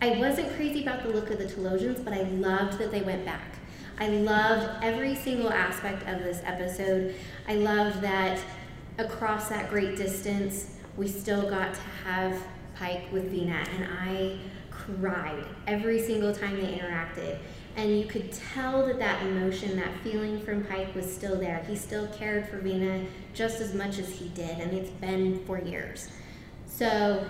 I wasn't crazy about the look of the Talosians, but I loved that they went back. I loved every single aspect of this episode. I loved that across that great distance, we still got to have Pike with Vina, and I cried every single time they interacted. And you could tell that that emotion, that feeling from Pike was still there. He still cared for Vina just as much as he did, and it's been for years. So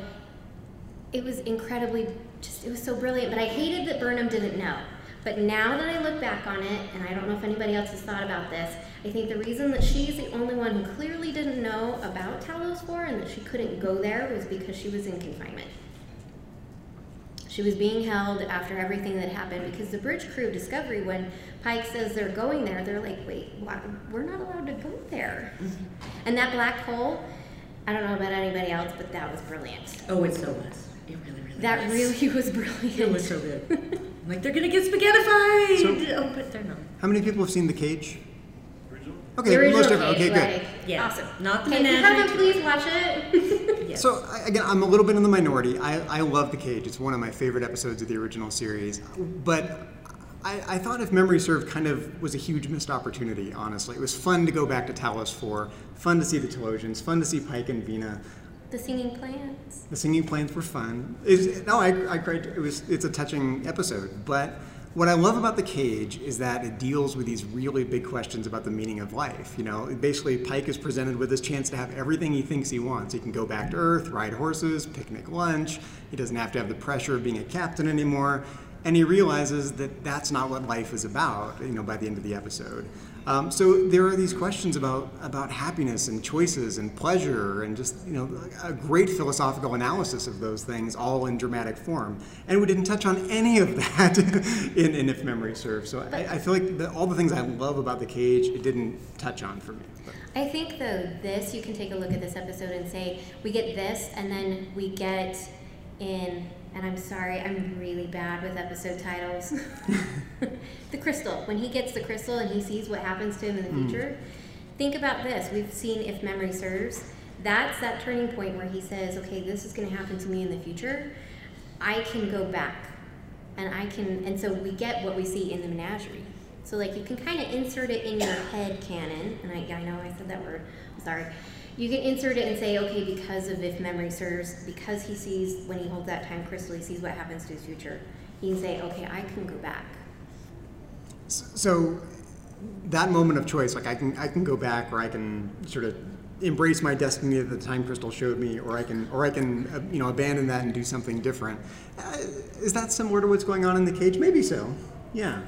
it was incredibly just it was so brilliant but i hated that burnham didn't know. But now that i look back on it and i don't know if anybody else has thought about this i think the reason that she's the only one who clearly didn't know about talos 4 and that she couldn't go there was because she was in confinement. She was being held after everything that happened because the bridge crew of discovery when pike says they're going there they're like wait why, we're not allowed to go there. Mm-hmm. And that black hole i don't know about anybody else but that was brilliant. Oh it so was it really really that was. really *laughs* was brilliant. It was so good. like they're gonna get spaghettified. So- oh, but they're not. How many people have seen The Cage? Okay, The original most of Okay, good. like, Yeah. awesome. Not the Okay, if you menagerie. haven't, please watch it. *laughs* yes. So again, I'm a little bit in the minority. I, I love The Cage. It's one of my favorite episodes of the original series. But I, I thought if memory served, kind of was a huge missed opportunity. Honestly, it was fun to go back to Talos Four, fun to see the Talosians, fun to see Pike and Vina. The singing plants. The singing planes were fun. It's, no, I, I cried. It was. It's a touching episode. But what I love about the cage is that it deals with these really big questions about the meaning of life. You know, basically, Pike is presented with this chance to have everything he thinks he wants. He can go back to Earth, ride horses, picnic lunch. He doesn't have to have the pressure of being a captain anymore. And he realizes that that's not what life is about. You know, by the end of the episode. Um, so there are these questions about about happiness and choices and pleasure and just you know a great philosophical analysis of those things, all in dramatic form. And we didn't touch on any of that *laughs* in, in If Memory Serves. So I, I feel like the, all the things I love about the cage, it didn't touch on for me. But I think though this you can take a look at this episode and say we get this and then we get in and I'm sorry, I'm really bad with episode titles. *laughs* the crystal. When he gets the crystal and he sees what happens to him in the. Mm. future, think about this. We've seen If Memory Serves. That's that turning point where he says, okay, this is going to happen to me in the future. I can go back. And I can, and so we get what we see in the menagerie. So, like, you can kind of insert it in your head canon. And I, I know I said that word. I'm sorry. You can insert it and say, okay, because of if memory serves, because he sees when he holds that time crystal, he sees what happens to his future. He can say, okay, I can go back. So that moment of choice, like I can I can go back, or I can sort of embrace my destiny that the time crystal showed me, or I can or I can uh, you know abandon that and do something different. Uh, is that similar to what's going on in the cage? Maybe so. Yeah.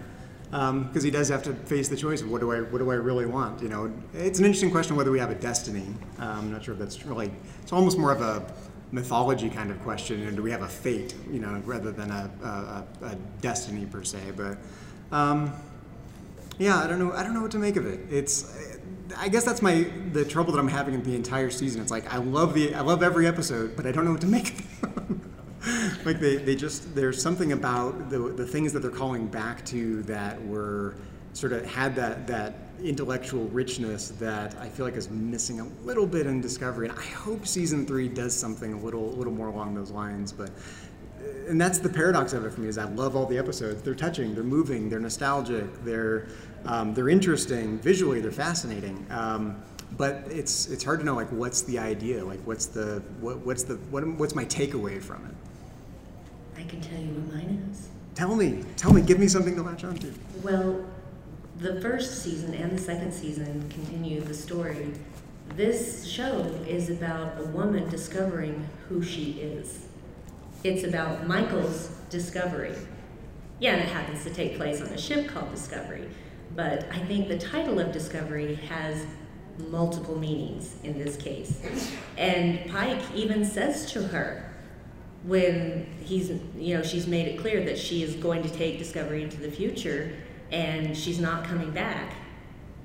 Because he does have to face the choice of what do I what do I really want? You know, it's an interesting question whether we have a destiny. Um, I'm not sure if that's really. It's almost more of a mythology kind of question, and do we have a fate? You know, rather than a, a, a destiny per se. But um, yeah, I don't know. I don't know what to make of it. It's. I guess that's my the trouble that I'm having in the entire season. It's like I love the I love every episode, but I don't know what to make. *laughs* *laughs* like they, they just there's something about the the things that they're calling back to that were sort of had that that intellectual richness that I feel like is missing a little bit in Discovery. And I hope season three does something a little a little more along those lines. But and that's the paradox of it for me is I love all the episodes. They're touching, they're moving, they're nostalgic, they're um, they're interesting visually, they're fascinating. Um, but it's it's hard to know like what's the idea, like what's the what, what's the what, what's my takeaway from it. I can tell you what mine is. Tell me, tell me, give me something to latch onto. Well, the first season and the second season continue the story. This show is about a woman discovering who she is. It's about Michael's discovery. Yeah, and it happens to take place on a ship called Discovery. But I think the title of Discovery has multiple meanings in this case. And Pike even says to her, when he's you know she's made it clear that she is going to take discovery into the future and she's not coming back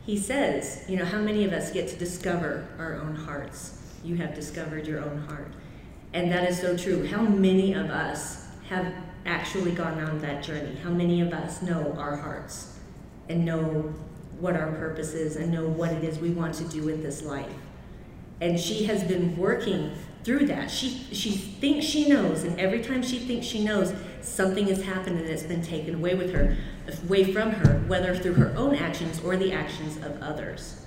he says you know how many of us get to discover our own hearts? You have discovered your own heart. And that is so true. How many of us have actually gone on that journey? How many of us know our hearts and know what our purpose is and know what it is we want to do with this life and she has been working through that. She she thinks she knows, and every time she thinks she knows, something has happened and it's been taken away with her, away from her, whether through her own actions or the actions of others.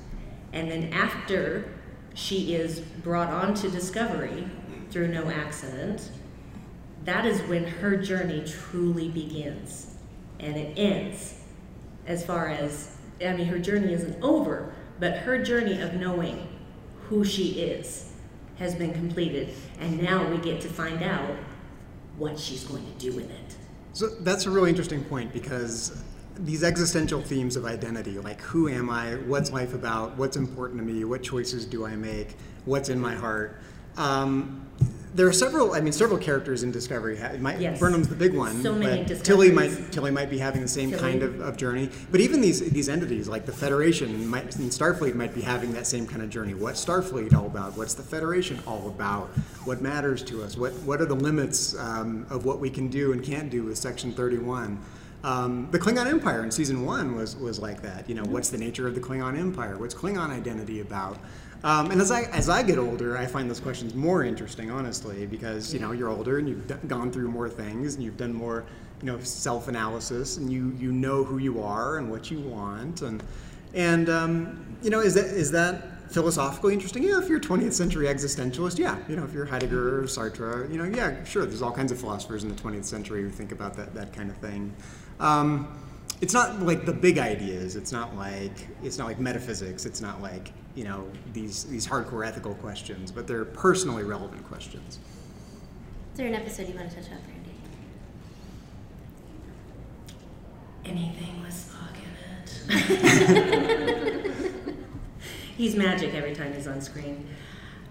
And then after she is brought on to discovery through no accident, that is when her journey truly begins, and it ends. As far as I mean, her journey isn't over, but her journey of knowing who she is has been completed, and now we get to find out what she's going to do with it. So that's a really interesting point because these existential themes of identity, like who am I, what's life about, what's important to me, what choices do I make, what's in my heart. Um, there are several. I mean, several characters in Discovery. Might, Yes. Burnham's the big one. So many but Tilly might Tilly might be having the same Tilly. kind of, of journey. But even these these entities, like the Federation might, and Starfleet, might be having that same kind of journey. What's Starfleet all about? What's the Federation all about? What matters to us? What what are the limits um, of what we can do and can't do with Section Thirty One? Um, the Klingon Empire in season one was was like that. You know, what's the nature of the Klingon Empire? What's Klingon identity about? Um, and as I as I get older, I find those questions more interesting, honestly, because you know you're older and you've d- gone through more things and you've done more, you know, self analysis and you you know who you are and what you want and and um, you know is that is that philosophically interesting? Yeah, if you're a 20th century existentialist, yeah, you know, if you're Heidegger or Sartre, you know, yeah, sure. There's all kinds of philosophers in the 20th century who think about that that kind of thing. Um, it's not like the big ideas. It's not like it's not like metaphysics. It's not like you know these these hardcore ethical questions, but they're personally relevant questions. Is there an episode you want to touch on, Brandi? Anything with Spock in it. *laughs* he's magic every time he's on screen.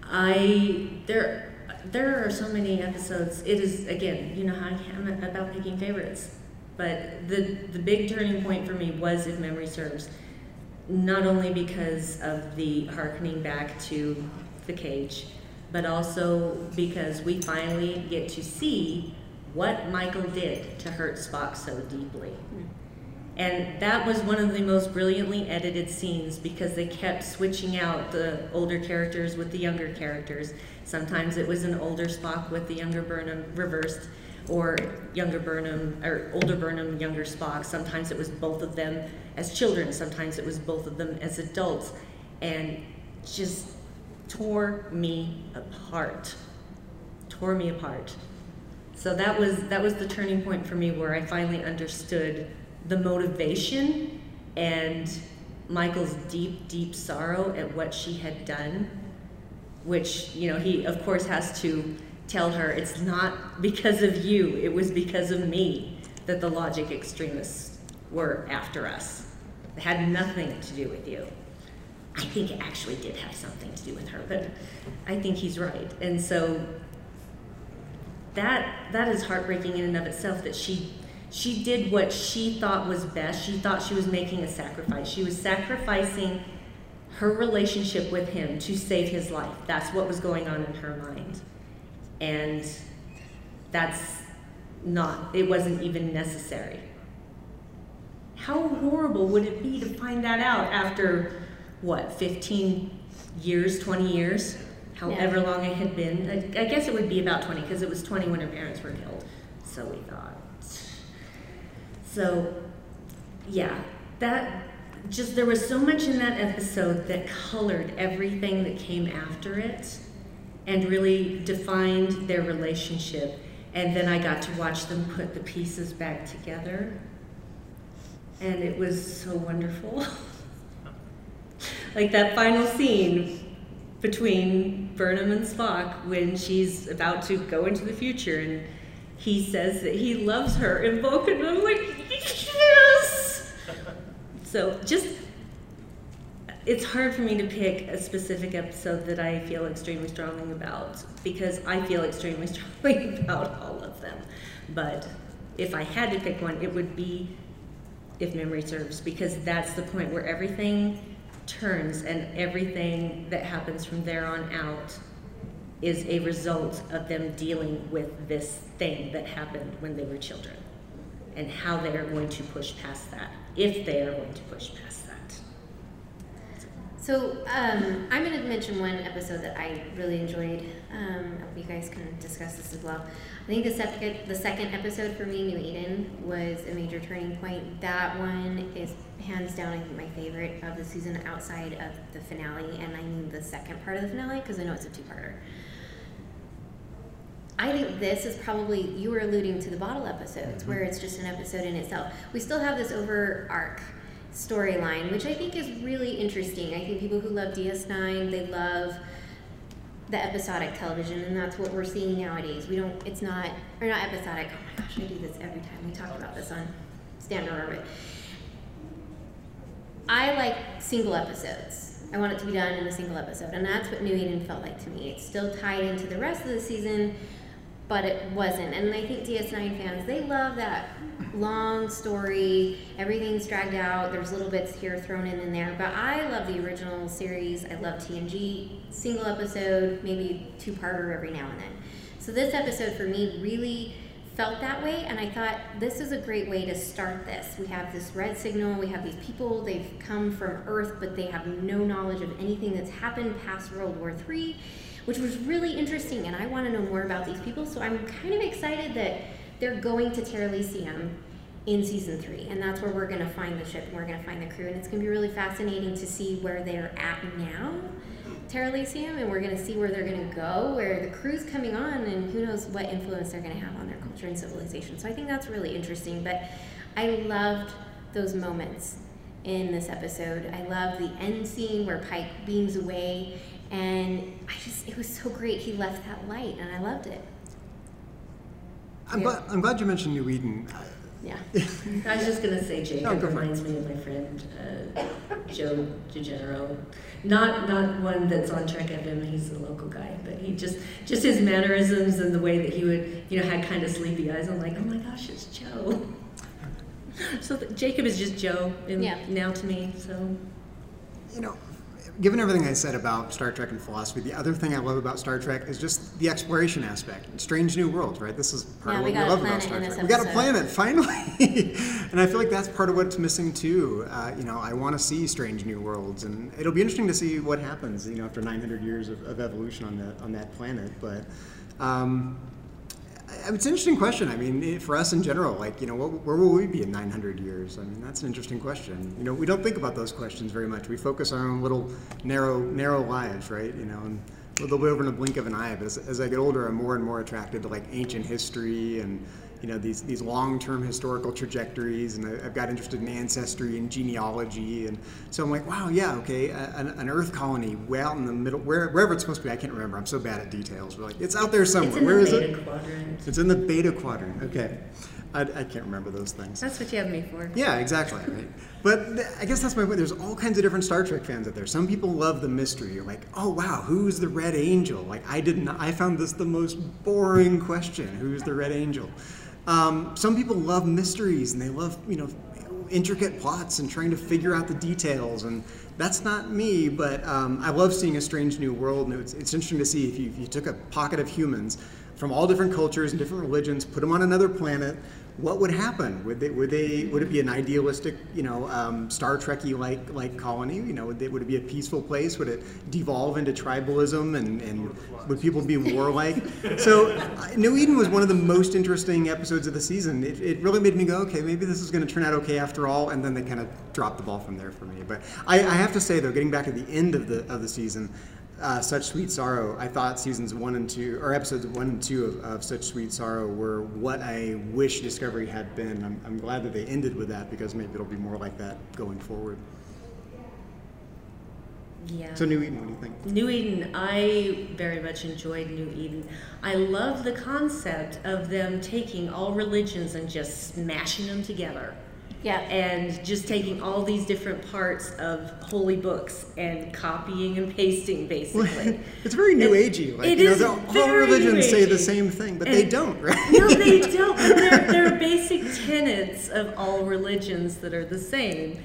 I there there are so many episodes. It is again, you know how I am about picking favorites, but the the big turning point for me was if memory serves. Not only because of the harkening back to the cage, but also because we finally get to see what Michael did to hurt Spock so deeply. And that was one of the most brilliantly edited scenes because they kept switching out the older characters with the younger characters. Sometimes it was an older Spock with the younger Burnham reversed, or younger Burnham, or older Burnham, younger Spock. Sometimes it was both of them as children, sometimes it was both of them as adults. And just tore me apart. Tore me apart. So that was that was the turning point for me where I finally understood the motivation and Michael's deep, deep sorrow at what she had done, which, you know, he of course has to tell her it's not because of you, it was because of me that the logic extremists were after us. It had nothing to do with you. I think it actually did have something to do with her, but I think he's right. And so that that is heartbreaking in and of itself that she she did what she thought was best. She thought she was making a sacrifice. She was sacrificing her relationship with him to save his life. That's what was going on in her mind. And that's not it wasn't even necessary. How horrible would it be to find that out after what, 15 years, 20 years? However Yeah. long it had been. I, I guess it would be about 20 because it was 20 when her parents were killed. So we thought. So, yeah, that just there was so much in that episode that colored everything that came after it and really defined their relationship. And then I got to watch them put the pieces back together. And it was so wonderful. *laughs* like that final scene between Burnham and Spock when she's about to go into the future and he says that he loves her in Vulcan. I'm like, yes! So just, it's hard for me to pick a specific episode that I feel extremely strongly about because I feel extremely *laughs* strongly about all of them. But if I had to pick one, it would be if memory serves, because that's the point where everything turns and everything that happens from there on out is a result of them dealing with this thing that happened when they were children and how they are going to push past that, if they are going to push past. So um, I'm going to mention one episode that I really enjoyed. Um, I hope you guys can discuss this as well. I think the second, the second episode for me, New Eden, was a major turning point. That one is hands down, I think, my favorite of the season outside of the finale, and I mean the second part of the finale because I know it's a two-parter. I think this is probably you were alluding to the bottle episodes where it's just an episode in itself. We still have this over arc storyline, which I think is really interesting. I think people who love DS9, they love the episodic television, and that's what we're seeing nowadays. We don't. It's not or not episodic. Oh my gosh, I do this every time. We talk about this on Standard Orbit. I like single episodes. I want it to be done in a single episode, and that's what New Eden felt like to me. It's still tied into the rest of the season, but it wasn't. And I think DS9 fans, they love that long story. Everything's dragged out. There's little bits here thrown in and there. But I love the original series. I love TNG. Single episode, maybe two-parter every now and then. So this episode for me really felt that way and I thought this is a great way to start this. We have this red signal, we have these people, they've come from Earth but they have no knowledge of anything that's happened past World War III which was really interesting and I want to know more about these people so I'm kind of excited that they're going to Terra in season three and that's where we're going to find the ship and we're going to find the crew and it's going to be really fascinating to see where they're at now Terra and we're going to see where they're going to go where the crew's coming on and who knows what influence they're going to have on their culture and civilization. So I think that's really interesting but I loved those moments in this episode. I love the end scene where Pike beams away and I just it was so great he left that light and I loved it I'm, glad, I'm glad you mentioned New Eden. Yeah. *laughs* I was just going to say Jacob No, go it. reminds me of my friend uh, Joe DeGenero. Not not one that's on track Trek FM. He's a local guy, but he just just his mannerisms and the way that he would you know had kind of sleepy eyes. I'm like, oh my gosh, it's Joe. *laughs* so th- Jacob is just Joe in, Yeah. now to me. So You know, given everything I said about Star Trek and philosophy, the other thing I love about Star Trek is just the exploration aspect. Strange new worlds, right? This is part Yeah, of what we, a love about Star Trek. We got a planet finally, and I feel like that's part of what's missing too. Uh, you know, I want to see strange new worlds, and it'll be interesting to see what happens. You know, after 900 years of, of evolution on that on that planet, but. Um, it's an interesting question. I mean, for us in general, like, you know, what, where will we be in 900 years? I mean, that's an interesting question. You know, we don't think about those questions very much. We focus on our own little narrow, narrow lives, right? You know, and they'll be over in a blink of an eye. But as, as I get older, I'm more and more attracted to like ancient history and, you know, these, these long-term historical trajectories. And I, I've got interested in ancestry and genealogy. And so I'm like, wow, yeah, okay, an, an Earth colony way out in the middle, where, wherever it's supposed to be. I can't remember. I'm so bad at details. But like, it's out there somewhere. It's in Where the is beta it? quadrant. It's in the beta quadrant. Okay. I, I can't remember those things. That's what you have me for. Yeah, exactly. Right. But th- I guess that's my point. There's all kinds of different Star Trek fans out there. Some people love the mystery. You're like, oh wow, who's the Red Angel? Like I didn't. I found this the most boring question. Who's the Red Angel? Um, some people love mysteries and they love you know intricate plots and trying to figure out the details and that's not me but um, i love seeing a strange new world and it's, it's interesting to see if you, if you took a pocket of humans from all different cultures and different religions put them on another planet what would happen? Would they would they would it be an idealistic you know um, star trekky like like colony? You know would, they, would it be a peaceful place? Would it devolve into tribalism and, and would people be warlike? So uh, new eden was one of the most interesting episodes of the season. It, it really made me go okay maybe this is going to turn out okay after all and then they kind of dropped the ball from there for me. But I, I have to say though getting back to the end of the of the season uh, Such Sweet Sorrow, I thought seasons one and two, or episodes one and two of, of Such Sweet Sorrow were what I wish Discovery had been. I'm, I'm glad that they ended with that because maybe it'll be more like that going forward. Yeah. So, New Eden, what do you think? New Eden, I very much enjoyed New Eden. I love the concept of them taking all religions and just smashing them together. Yeah. And just taking all these different parts of holy books and copying and pasting, basically. *laughs* It's very New It- Agey. Like, it you know, is they're- all religions New say the same thing, but they don't, right? No, they *laughs* don't. But They're, they're basic tenets of all religions that are the same.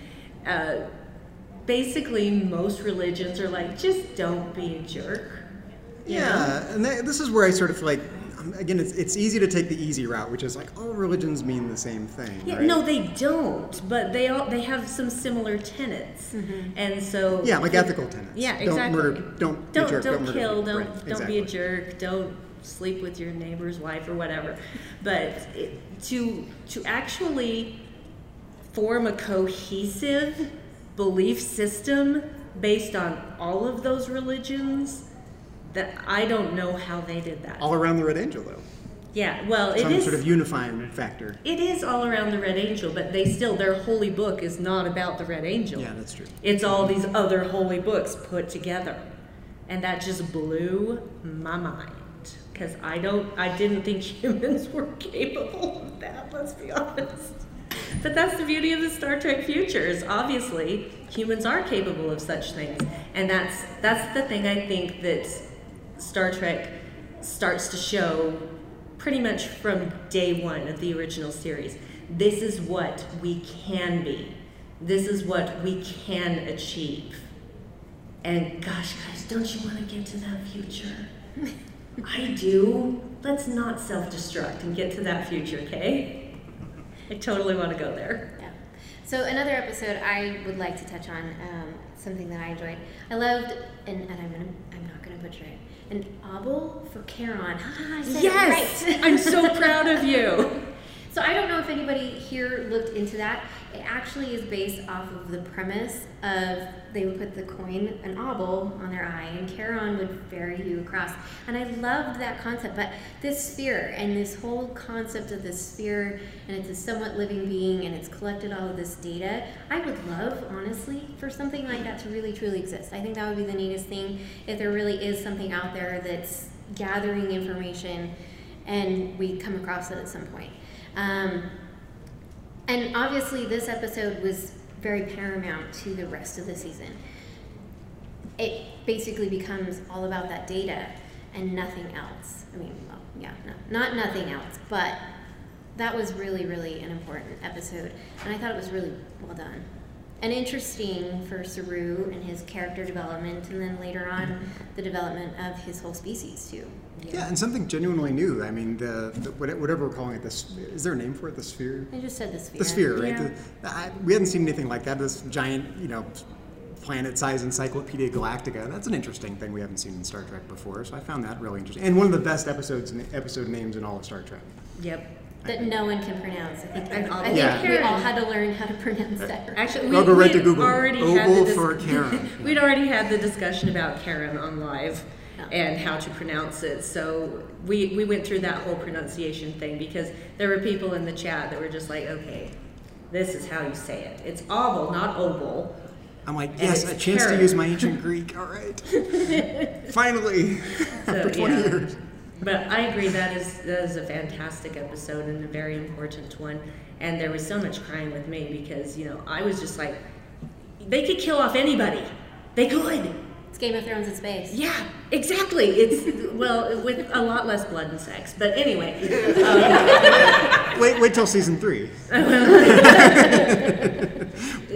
Uh, basically, most religions are like, just don't be a jerk. you know? Yeah, and that, this is where I sort of like, again, it's, it's easy to take the easy route, which is like all religions mean the same thing. Yeah, right? no, they don't. But they all they have some similar tenets, mm-hmm. and so Yeah, like ethical tenets. Yeah, Don't exactly. murder- don't be a don't jerk, don't don't kill. Don't Right, don't exactly. be a jerk. Don't sleep with your neighbor's wife or whatever. But it, to to actually form a cohesive belief system based on all of those religions, that I don't know how they did that. All around the Red Angel, though. Yeah, well, it Some is sort of unifying factor. it is all around the Red Angel, but they still their holy book is not about the Red Angel. Yeah, that's true. It's all these other holy books put together, and that just blew my mind because I don't, I didn't think *laughs* humans were capable of that. Let's be honest. But that's the beauty of the Star Trek future. Is obviously humans are capable of such things, and that's that's the thing I think that Star Trek starts to show pretty much from day one of the original series. This is what we can be. This is what we can achieve. And gosh, guys, don't you want to get to that future? *laughs* I do. Let's not self destruct and get to that future, okay? I totally want to go there. Yeah. So another episode I would like to touch on um, something that I enjoyed. I loved, and, and I'm gonna, I'm not gonna butcher it. An obol for Charon. *gasps* Ah, ha, I said it Yes! right. I'm so proud of you. *laughs* So I don't know if anybody here looked into that. It actually is based off of the premise of they would put the coin, an obol, on their eye, and Charon would ferry you across. And I loved that concept. But this sphere and this whole concept of this sphere, and it's a somewhat living being, and it's collected all of this data. I would love, honestly, for something like that to really truly exist. I think that would be the neatest thing if there really is something out there that's gathering information, and we come across it at some point. Um, and obviously, this episode was very paramount to the rest of the season. It basically becomes all about that data and nothing else. I mean, well, yeah, no, not nothing else, but that was really, really an important episode, and I thought it was really well done. and interesting for Saru and his character development, and then later on the development of his whole species too. Yeah, and something genuinely new. I mean, the, the whatever we're calling it, this is there a name for it? The sphere. I just said the sphere. The sphere, right? Yeah. The- I, we hadn't seen anything like that. This giant, you know, planet-sized Encyclopedia Galactica. That's an interesting thing we haven't seen in Star Trek before. So I found that really interesting, and one of the best episodes, and episode names in all of Star Trek. Yep. That no one can pronounce. I think, And I think Yeah. we all had to learn how to pronounce that. Uh, actually, I'll go right we'd to Google. Already had the dis- for *laughs* Charon. We'd already had the discussion about Charon on live and how to pronounce it. So we, we went through that whole pronunciation thing because there were people in the chat that were just like, okay, this is how you say it. It's oval, not oval. I'm like, yes, a chance Karen. to use my ancient Greek. All right, *laughs* finally, *laughs* after 20 yeah. years. But I agree that is that is a fantastic episode and a very important one. And there was so much crying with me because you know I was just like, they could kill off anybody. They could. It's Game of Thrones in space. Yeah, exactly. It's well with a lot less blood and sex. But anyway, *laughs* um, Wait, wait till season three. *laughs* They're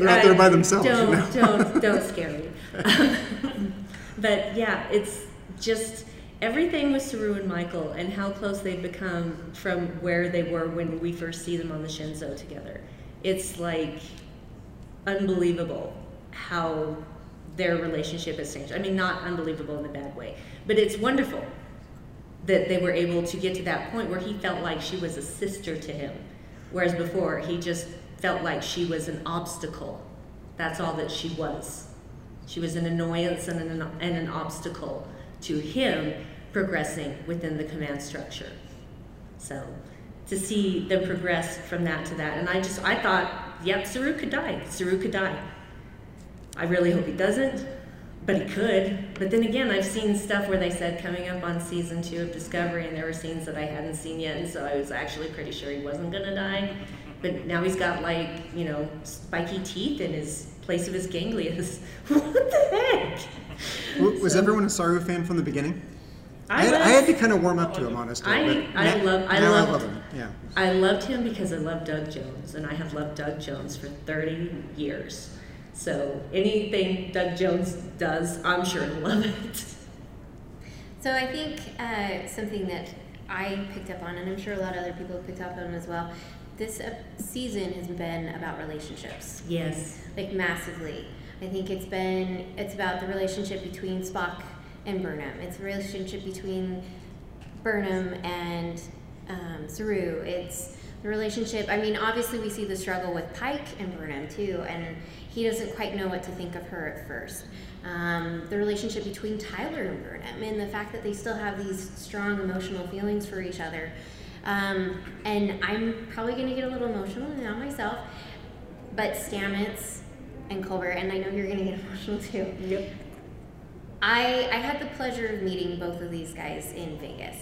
out there by themselves. Don't know? don't don't scare me. *laughs* but yeah, it's just everything with Saru and Michael and how close they've become from where they were when we first see them on the Shenzhou together. It's like unbelievable how their relationship has changed. I mean, not unbelievable in a bad way, but it's wonderful that they were able to get to that point where he felt like she was a sister to him, whereas before he just felt like she was an obstacle. That's all that she was. She was an annoyance and an, and an obstacle to him progressing within the command structure. So to see them progress from that to that, and I just I thought, yep, Saru could die. Saru could die. I really hope he doesn't, but he could. But then again, I've seen stuff where they said coming up on season two of Discovery, and there were scenes that I hadn't seen yet, and so I was actually pretty sure he wasn't gonna die. But now he's got like you know spiky teeth in his place of his ganglias. *laughs* what the heck? W- Was everyone a Saru fan from the beginning? I I, had, I had to kind of warm up to him, honestly. I I na- love I now love, I love him. Yeah. I loved him because I love Doug Jones, and I have loved Doug Jones for 30 years. So anything Doug Jones does, I'm sure to love it. So I think uh, something that I picked up on, and I'm sure a lot of other people have picked up on as well. This uh, season has been about relationships. Yes. Like massively. I think it's been it's about the relationship between Spock and Burnham. It's the relationship between Burnham and um, Saru. It's the relationship. I mean, obviously we see the struggle with Pike and Burnham too, and he doesn't quite know what to think of her at first. Um, the relationship between Tyler and Burnham, and the fact that they still have these strong emotional feelings for each other. Um, and I'm probably going to get a little emotional now myself, but Stamets and Culber, and I know you're going to get *laughs* emotional too. Yep. I, I had the pleasure of meeting both of these guys in Vegas,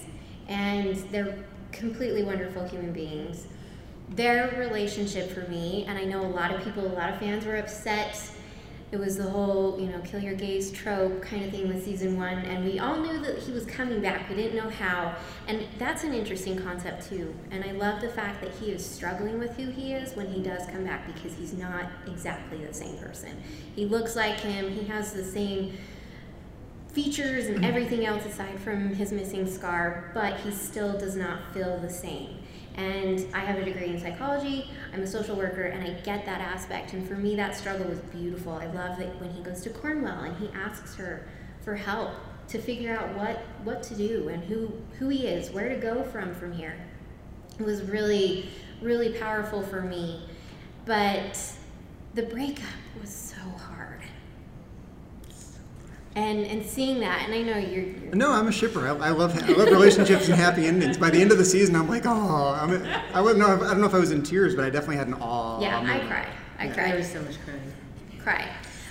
and they're completely wonderful human beings. Their relationship for me, and I know a lot of people, a lot of fans were upset. It was the whole, you know, kill your gays trope kind of thing with season one, and we all knew that he was coming back. We didn't know how, and that's an interesting concept too. And I love the fact that he is struggling with who he is when he does come back because he's not exactly the same person. He looks like him. He has the same features and everything else aside from his missing scar, but he still does not feel the same. And I have a degree in psychology, I'm a social worker, and I get that aspect. And for me, that struggle was beautiful. I love that when he goes to Cornwell and he asks her for help to figure out what, what to do and who, who he is, where to go from from here. It was really, really powerful for me. But the breakup was. And and seeing that, and I know you're, you're No, I'm a shipper. I, I love I love relationships and happy endings. By the end of the season, I'm like, oh, I'm, I wouldn't know. I don't know if I was in tears, but I definitely had an awe. yeah, I moment. cried. I Yeah. cried. There was so much crying. Cried.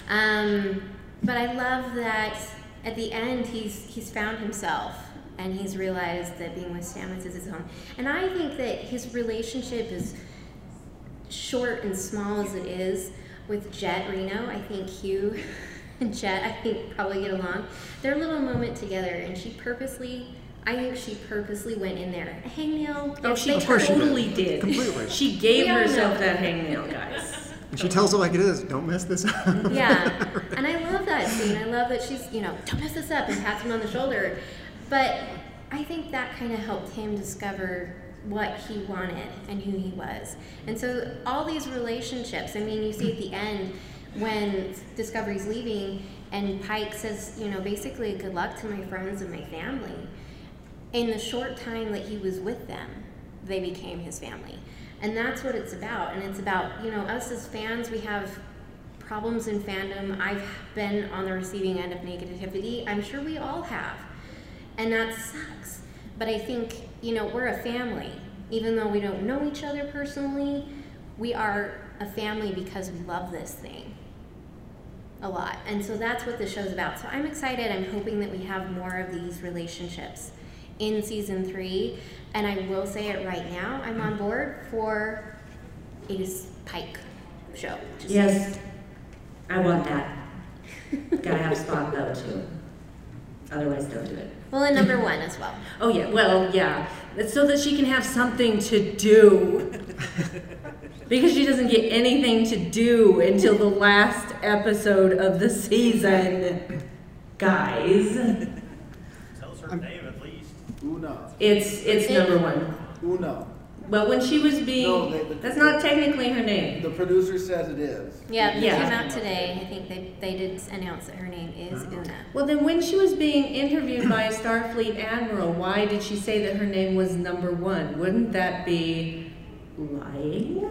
Um, but I love that at the end he's he's found himself and he's realized that being with Stamets is his home. And I think that his relationship is short and small as it is with Jet Reno. I think Hugh and Jet, I think, probably get along. Their little moment together, and she purposely. I think she purposely went in there. Hangnail. Oh, she totally tried. did. Completely. *laughs* She gave herself know. that hangnail, guys. And she tells it like it is. Don't mess this up. yeah *laughs* and i love that scene i love that she's you know don't mess this up and pats him on the shoulder but i think that kind of helped him discover what he wanted and who he was and so all these relationships i mean you see at the end when discovery's leaving and pike says you know basically good luck to my friends and my family. In the short time that he was with them they became his family. And that's what it's about. And it's about you know us as fans we have problems in fandom. I've been on the receiving end of negativity. I'm sure we all have. And that sucks. But i think you know we're a family. Even though we don't know each other personally we are a family because we love this thing a lot. And so that's what the show's about. So i'm excited. I'm hoping that we have more of these relationships in season three. And i will say it right now i'm on board for a pike show. Just- Yes, I want that. Gotta have Spock though too. Otherwise, don't do it. well and number one as well. Oh yeah, well yeah, It's so that she can have something to do. *laughs* because she doesn't get anything to do until the last episode of the season, guys. Tell us her name at least. Una. It's it's It- number one. Una. Well, when she was being, No, they- the- that's not technically her name. The producer says it is. yeah it Yeah. came out today i think they, they did announce that her name is uh-huh. una Well, then when she was being interviewed by a Starfleet admiral, why did she say that her name was number one? Wouldn't that be lying?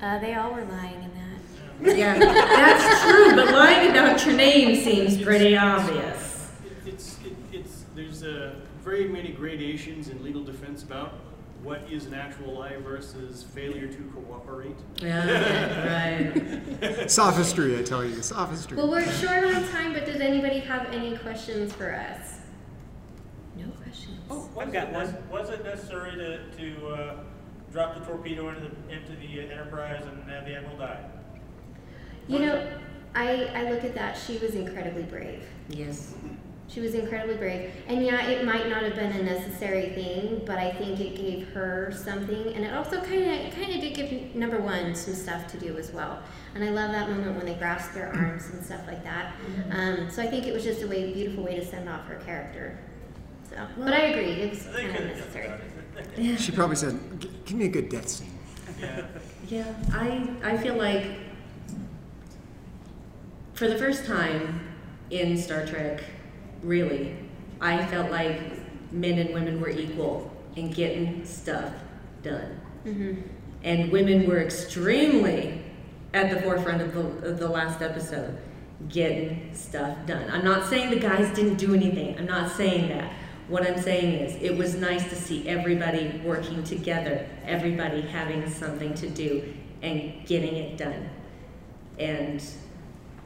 Uh, they all were lying in that Yeah, that's true, but lying about your name seems pretty obvious. It's, it, it's, there's uh, very many gradations in legal defense about what is an actual lie versus failure to cooperate. Yeah, right. *laughs* Sophistry, I tell you, sophistry. well we're short on time but does anybody have any questions for us no questions Oh, was, it, nec- was it necessary to, to uh, drop the torpedo into the, into the Enterprise and have the Admiral die? You know, I, I look at that, she was incredibly brave. Yes. She was incredibly brave. And yeah, it might not have been a necessary thing, but I think it gave her something. And it also kind of kind of did give number one some stuff to do as well. And I love that moment when they grasp their arms and stuff like that. Um, so I think it was just a way, beautiful way to send off her character. So, but I agree, it was kind of could have necessary. *laughs* She probably said, "Give me a good death scene." Yeah. Yeah, I, I feel like for the first time in Star Trek, really, I felt like men and women were equal in getting stuff done. Mm-hmm. And women were extremely at the forefront of the, of the last episode, getting stuff done. I'm not saying the guys didn't do anything, I'm not saying that. What I'm saying is, it was nice to see everybody working together, everybody having something to do, and getting it done. And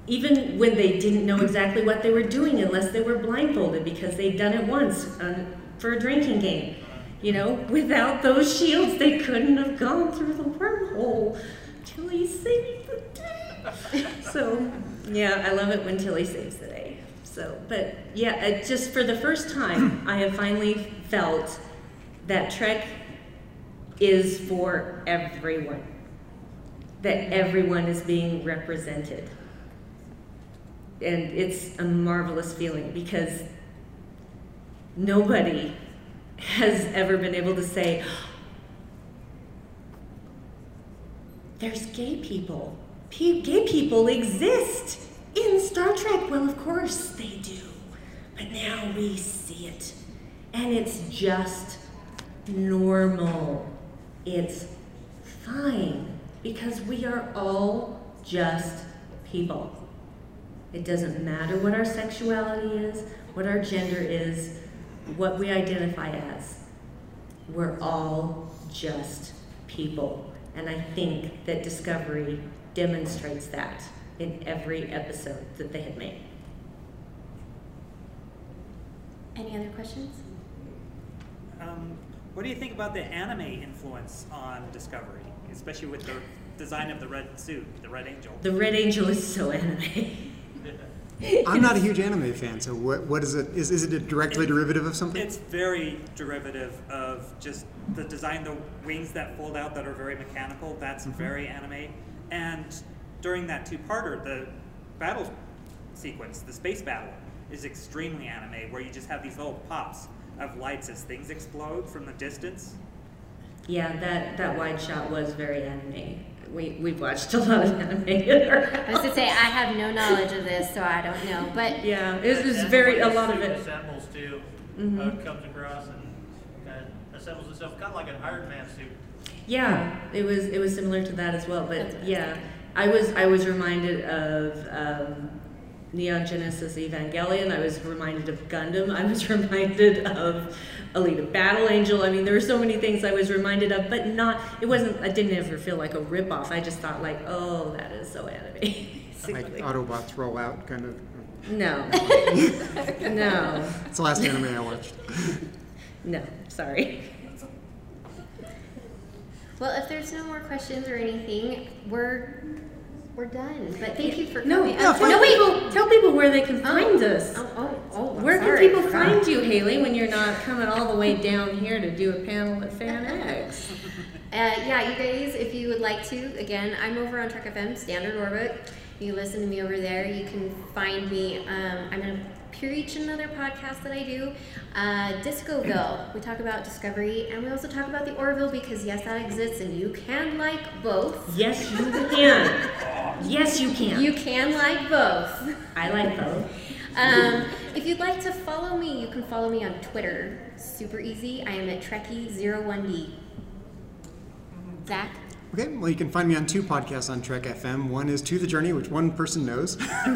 even when they didn't know exactly what they were doing unless they were blindfolded because they'd done it once on, for a drinking game. You know, without those shields, they couldn't have gone through the wormhole. Tilly saved the day. so, yeah, I love it when Tilly saves the day. So, but yeah, it just for the first time, *clears throat* I have finally felt that Trek is for everyone. That everyone is being represented and it's a marvelous feeling because nobody has ever been able to say there's gay people Pe- gay people exist in star trek well of course they do. But now we see it. And it's just normal. It's fine. Because we are all just people. It doesn't matter what our sexuality is, what our gender is, what we identify as. We're all just people. And I think that Discovery demonstrates that in every episode that they had made. Any other questions? Um, what do you think about the anime influence on Discovery, especially with the design of the red suit, the Red Angel? The Red Angel is so anime. *laughs* I'm not a huge anime fan, so what, what is it? Is, is it a directly derivative of something? It's very derivative of just the design, the wings that fold out that are very mechanical. That's Mhm. very anime, and during that two-parter, the battle sequence, the space battle, is extremely anime, where you just have these little pops of lights as things explode from the distance. Yeah, that, that wide shot was very anime. We, we've watched a lot of anime I was to say I have no knowledge of this, so I don't know. But Yeah, it was, it was very, the a lot of it. Assembles too, Mhm. uh, comes across and kind of assembles itself, kind of like an Iron Man suit. Yeah, it was it was similar to that as well. But yeah, I was I was reminded of um, Neon Genesis Evangelion. I was reminded of Gundam. I was *laughs* reminded of Alita Battle Angel. I mean, there were so many things I was reminded of, but not. It wasn't. I didn't ever feel like a ripoff. I just thought like, oh, that is so anime. *laughs* Like. Autobots roll out, kind of. No. *laughs* no. It's the last anime I watched. No, sorry. well, if there's no more questions or anything, we're we're done. But thank you for No, coming. no, Uh, tell people, tell people where they can find us. Oh, oh, oh, I'm Where sorry, can people find you, Hayley, when you're not coming all the way down here to do a panel at FanX? *laughs* Uh, yeah, you guys, if you would like to, again, I'm over on Trek FM, Standard Orbit. You listen to me over there. You can find me. Um, I'm going to preach another podcast that I do, uh, Discoville. We talk about Discovery, and we also talk about the Orville because, yes, that exists, and you can like both. Yes, you can. Yes, you can. You can like both. I like both. Um, if you'd like to follow me, you can follow me on Twitter. Super easy. I am at Trekkie01D. Zach? Okay, well, you can find me on two podcasts on Trek FM. One is To the Journey, which one person knows. *laughs*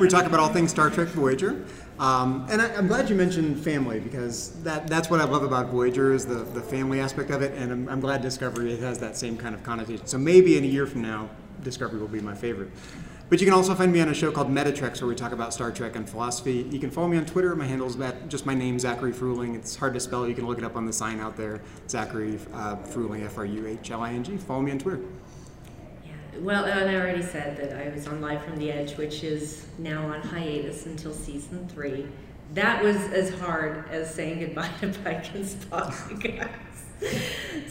we talk about all things Star Trek Voyager. Um, and I, I'm glad you mentioned family because that, that's what I love about Voyager is the, the family aspect of it. And I'm, I'm glad Discovery has that same kind of connotation. So maybe in a year from now, Discovery will be my favorite. But you can also find me on a show called Meta Treks where we talk about Star Trek and philosophy. You can follow me on Twitter. My handle is just my name, Zachary Fruhling. It's hard to spell. You can look it up on the sign out there. Zachary uh, Fruhling, F R U H L I N G. Follow me on Twitter. Well, and I already said that I was on Live from the Edge, which is now on hiatus until season three. That was as hard as saying goodbye *laughs* to Pike and Spock, guys. *laughs*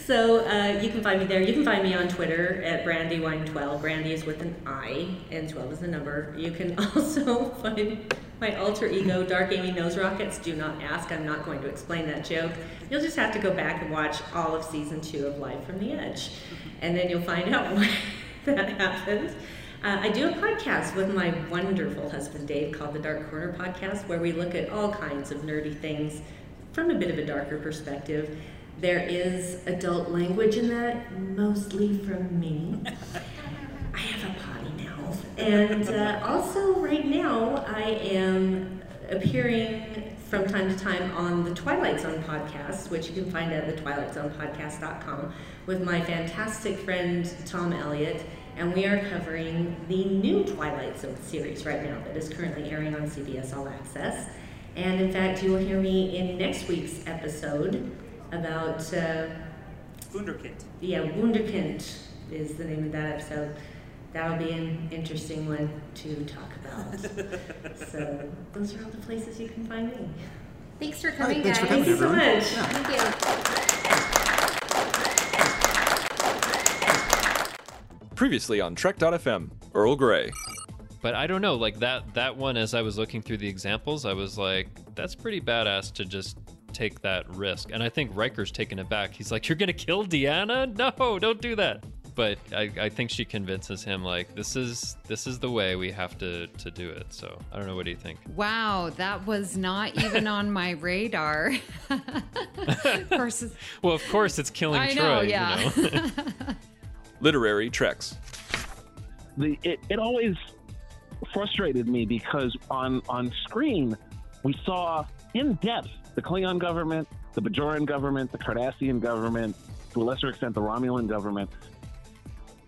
So uh, you can find me there. You can find me on Twitter at Brandiwine12. Brandi is with an I, and 12 is the number. You can *laughs* also find my alter ego, Dark Amy Nose Rockets. Do not ask. I'm not going to explain that joke. You'll just have to go back and watch all of season two of Live from the Edge, and then you'll find out *laughs* why that happened. Uh, I do a podcast with my wonderful husband Dave called the Dark Corner Podcast, where we look at all kinds of nerdy things from a bit of a darker perspective. There is adult language in that, mostly from me. I have a potty mouth. And uh, also, right now, I am appearing from time to time on the Twilight Zone podcast, which you can find at thetwilightzonepodcast.com, with my fantastic friend Tom Elliott. And we are covering the new Twilight Zone series right now that is currently airing on CBS All Access. And in fact, you will hear me in next week's episode about. Uh, Wunderkind. yeah, Wunderkind is the name of that episode. That'll be an interesting one to talk about. *laughs* so those are all the places you can find me. Thanks for coming, right, thanks for guys. coming, Thank you so everyone. much. Thank you. Previously on Trek.fm, Earl Grey. But I don't know, like that that one as I was looking through the examples, I was like, that's pretty badass to just take that risk. And I think Riker's taken it back. He's like, You're gonna kill Deanna? No, don't do that. But I, I think she convinces him like this is this is the way we have to to do it. So I don't know, what do you think? Wow, that was not even on my radar. *laughs* of course, Well, of course it's killing I Troi, know, yeah. you know. Literary Treks. the it, it always frustrated me because on on screen we saw in depth the Klingon government, the Bajoran government, the Cardassian government, to a lesser extent the Romulan government.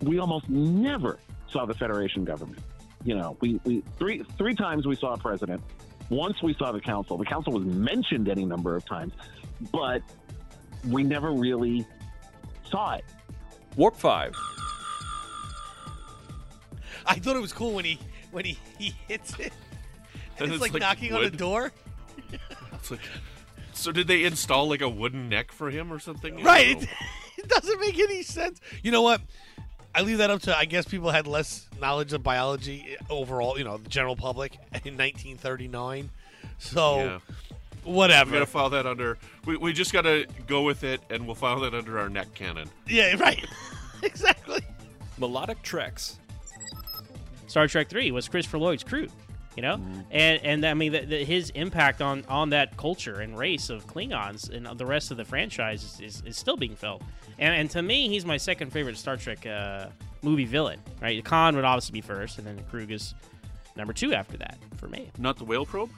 We almost never saw the Federation government. You know, we, we three three times we saw a president. Once we saw the council. The council was mentioned any number of times, but we never really saw it. Warp 5. I thought it was cool when he when he, he hits it. And it's, it's like, like knocking on a door. *laughs* It's like, so did they install like a wooden neck for him or something? Right. It, *laughs* it doesn't make any sense. You know what? I leave that up to I guess people had less knowledge of biology eh, overall. You know, the general public *laughs* in 1939. So Yeah. whatever. We gotta file that under. We, we just gotta go with it, and we'll file that under our neck canon. Yeah, *laughs* right. exactly. Melodic Treks. Star Trek Three was Christopher Lloyd's Kruge, you know, and and I mean the, the, his impact on on that culture and race of Klingons and the rest of the franchise is, is, is still being felt. And and to me, he's my second favorite Star Trek uh, movie villain. Right, Khan would obviously be first, and then Kruge is number two after that for me. Not the whale probe.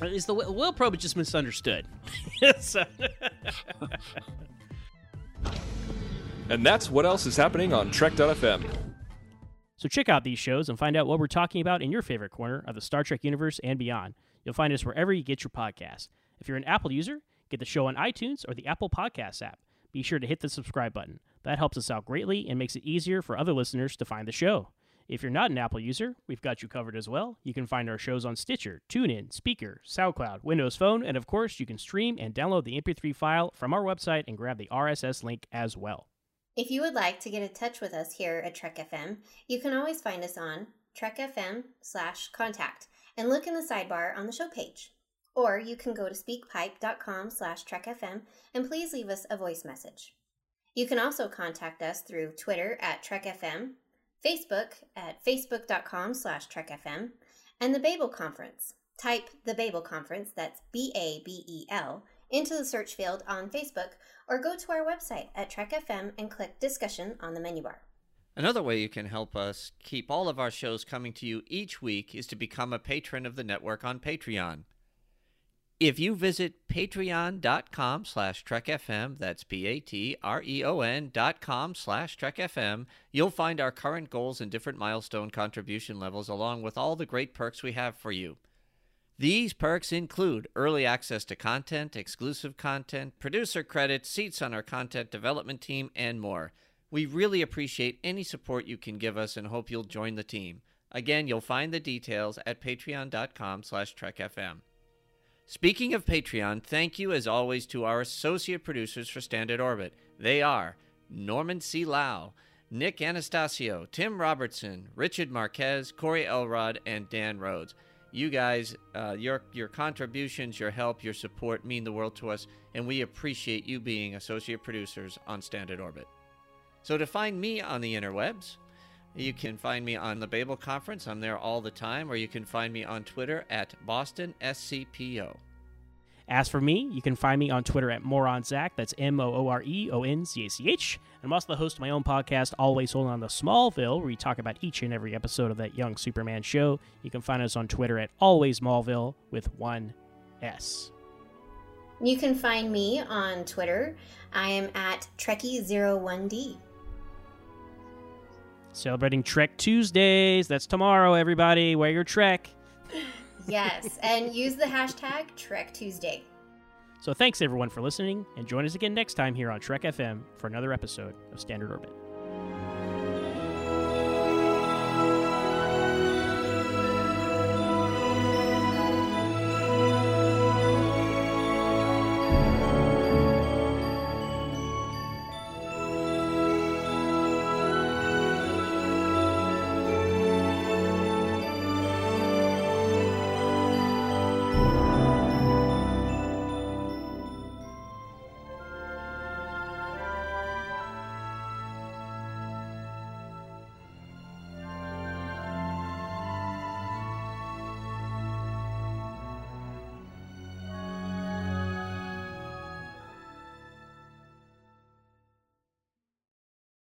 Is the wh- whale probe just misunderstood? *laughs* So- *laughs* And that's what else is happening on Trek.fm. So check out these shows and find out what we're talking about in your favorite corner of the Star Trek universe and beyond. You'll find us wherever you get your podcasts. If you're an Apple user, get the show on iTunes or the Apple Podcasts app. Be sure to hit the subscribe button. That helps us out greatly and makes it easier for other listeners to find the show. If you're not an Apple user, we've got you covered as well. You can find our shows on Stitcher, TuneIn, Spreaker, SoundCloud, Windows Phone, and of course, you can stream and download the MP3 file from our website and grab the RSS link as well. If you would like to get in touch with us here at Trek FM, you can always find us on Trek FM slash contact and look in the sidebar on the show page. Or you can go to speakpipe.com slash trekfm and please leave us a voice message. You can also contact us through Twitter at TrekFM, Facebook at facebook.com slash trekfm, and the Babel Conference. Type the Babel Conference, that's B-A-B-E-L, into the search field on Facebook or go to our website at Trek FM and click discussion on the menu bar. Another way you can help us keep all of our shows coming to you each week is to become a patron of the network on Patreon. If you visit patreon.com slash trekfm, that's P-A-T-R-E-O-N dot com slash trekfm, you'll find our current goals and different milestone contribution levels along with all the great perks we have for you. These perks include early access to content, exclusive content, producer credits, seats on our content development team, and more. We really appreciate any support you can give us and hope you'll join the team. Again, you'll find the details at patreon.com slash trekfm. Speaking of Patreon, thank you as always to our associate producers for Standard Orbit. They are Norman C. Lao, Nick Anastassiou, Tim Robertson, Richard Marquez, Corey Elrod, and Dan Rhodes. You guys, uh, your your contributions, your help, your support mean the world to us, and we appreciate you being associate producers on Standard Orbit. So to find me on the interwebs, you can find me on the Babel Conference. I'm there all the time, or you can find me on Twitter at Boston SCPO. As for me, you can find me on Twitter at MooreonZach. That's M O O R E O N Z A C H. I'm also the host of my own podcast, Always Holding on to Smallville, where we talk about each and every episode of that young Superman show. You can find us on Twitter at Always Smallville with one S. You can find me on Twitter. I am at Trekkie01D. Celebrating Trek Tuesdays. That's tomorrow, everybody. Wear your Trek. *laughs* Yes, and use the hashtag Trek Tuesday. So thanks everyone for listening, and join us again next time here on Trek FM for another episode of Standard Orbit.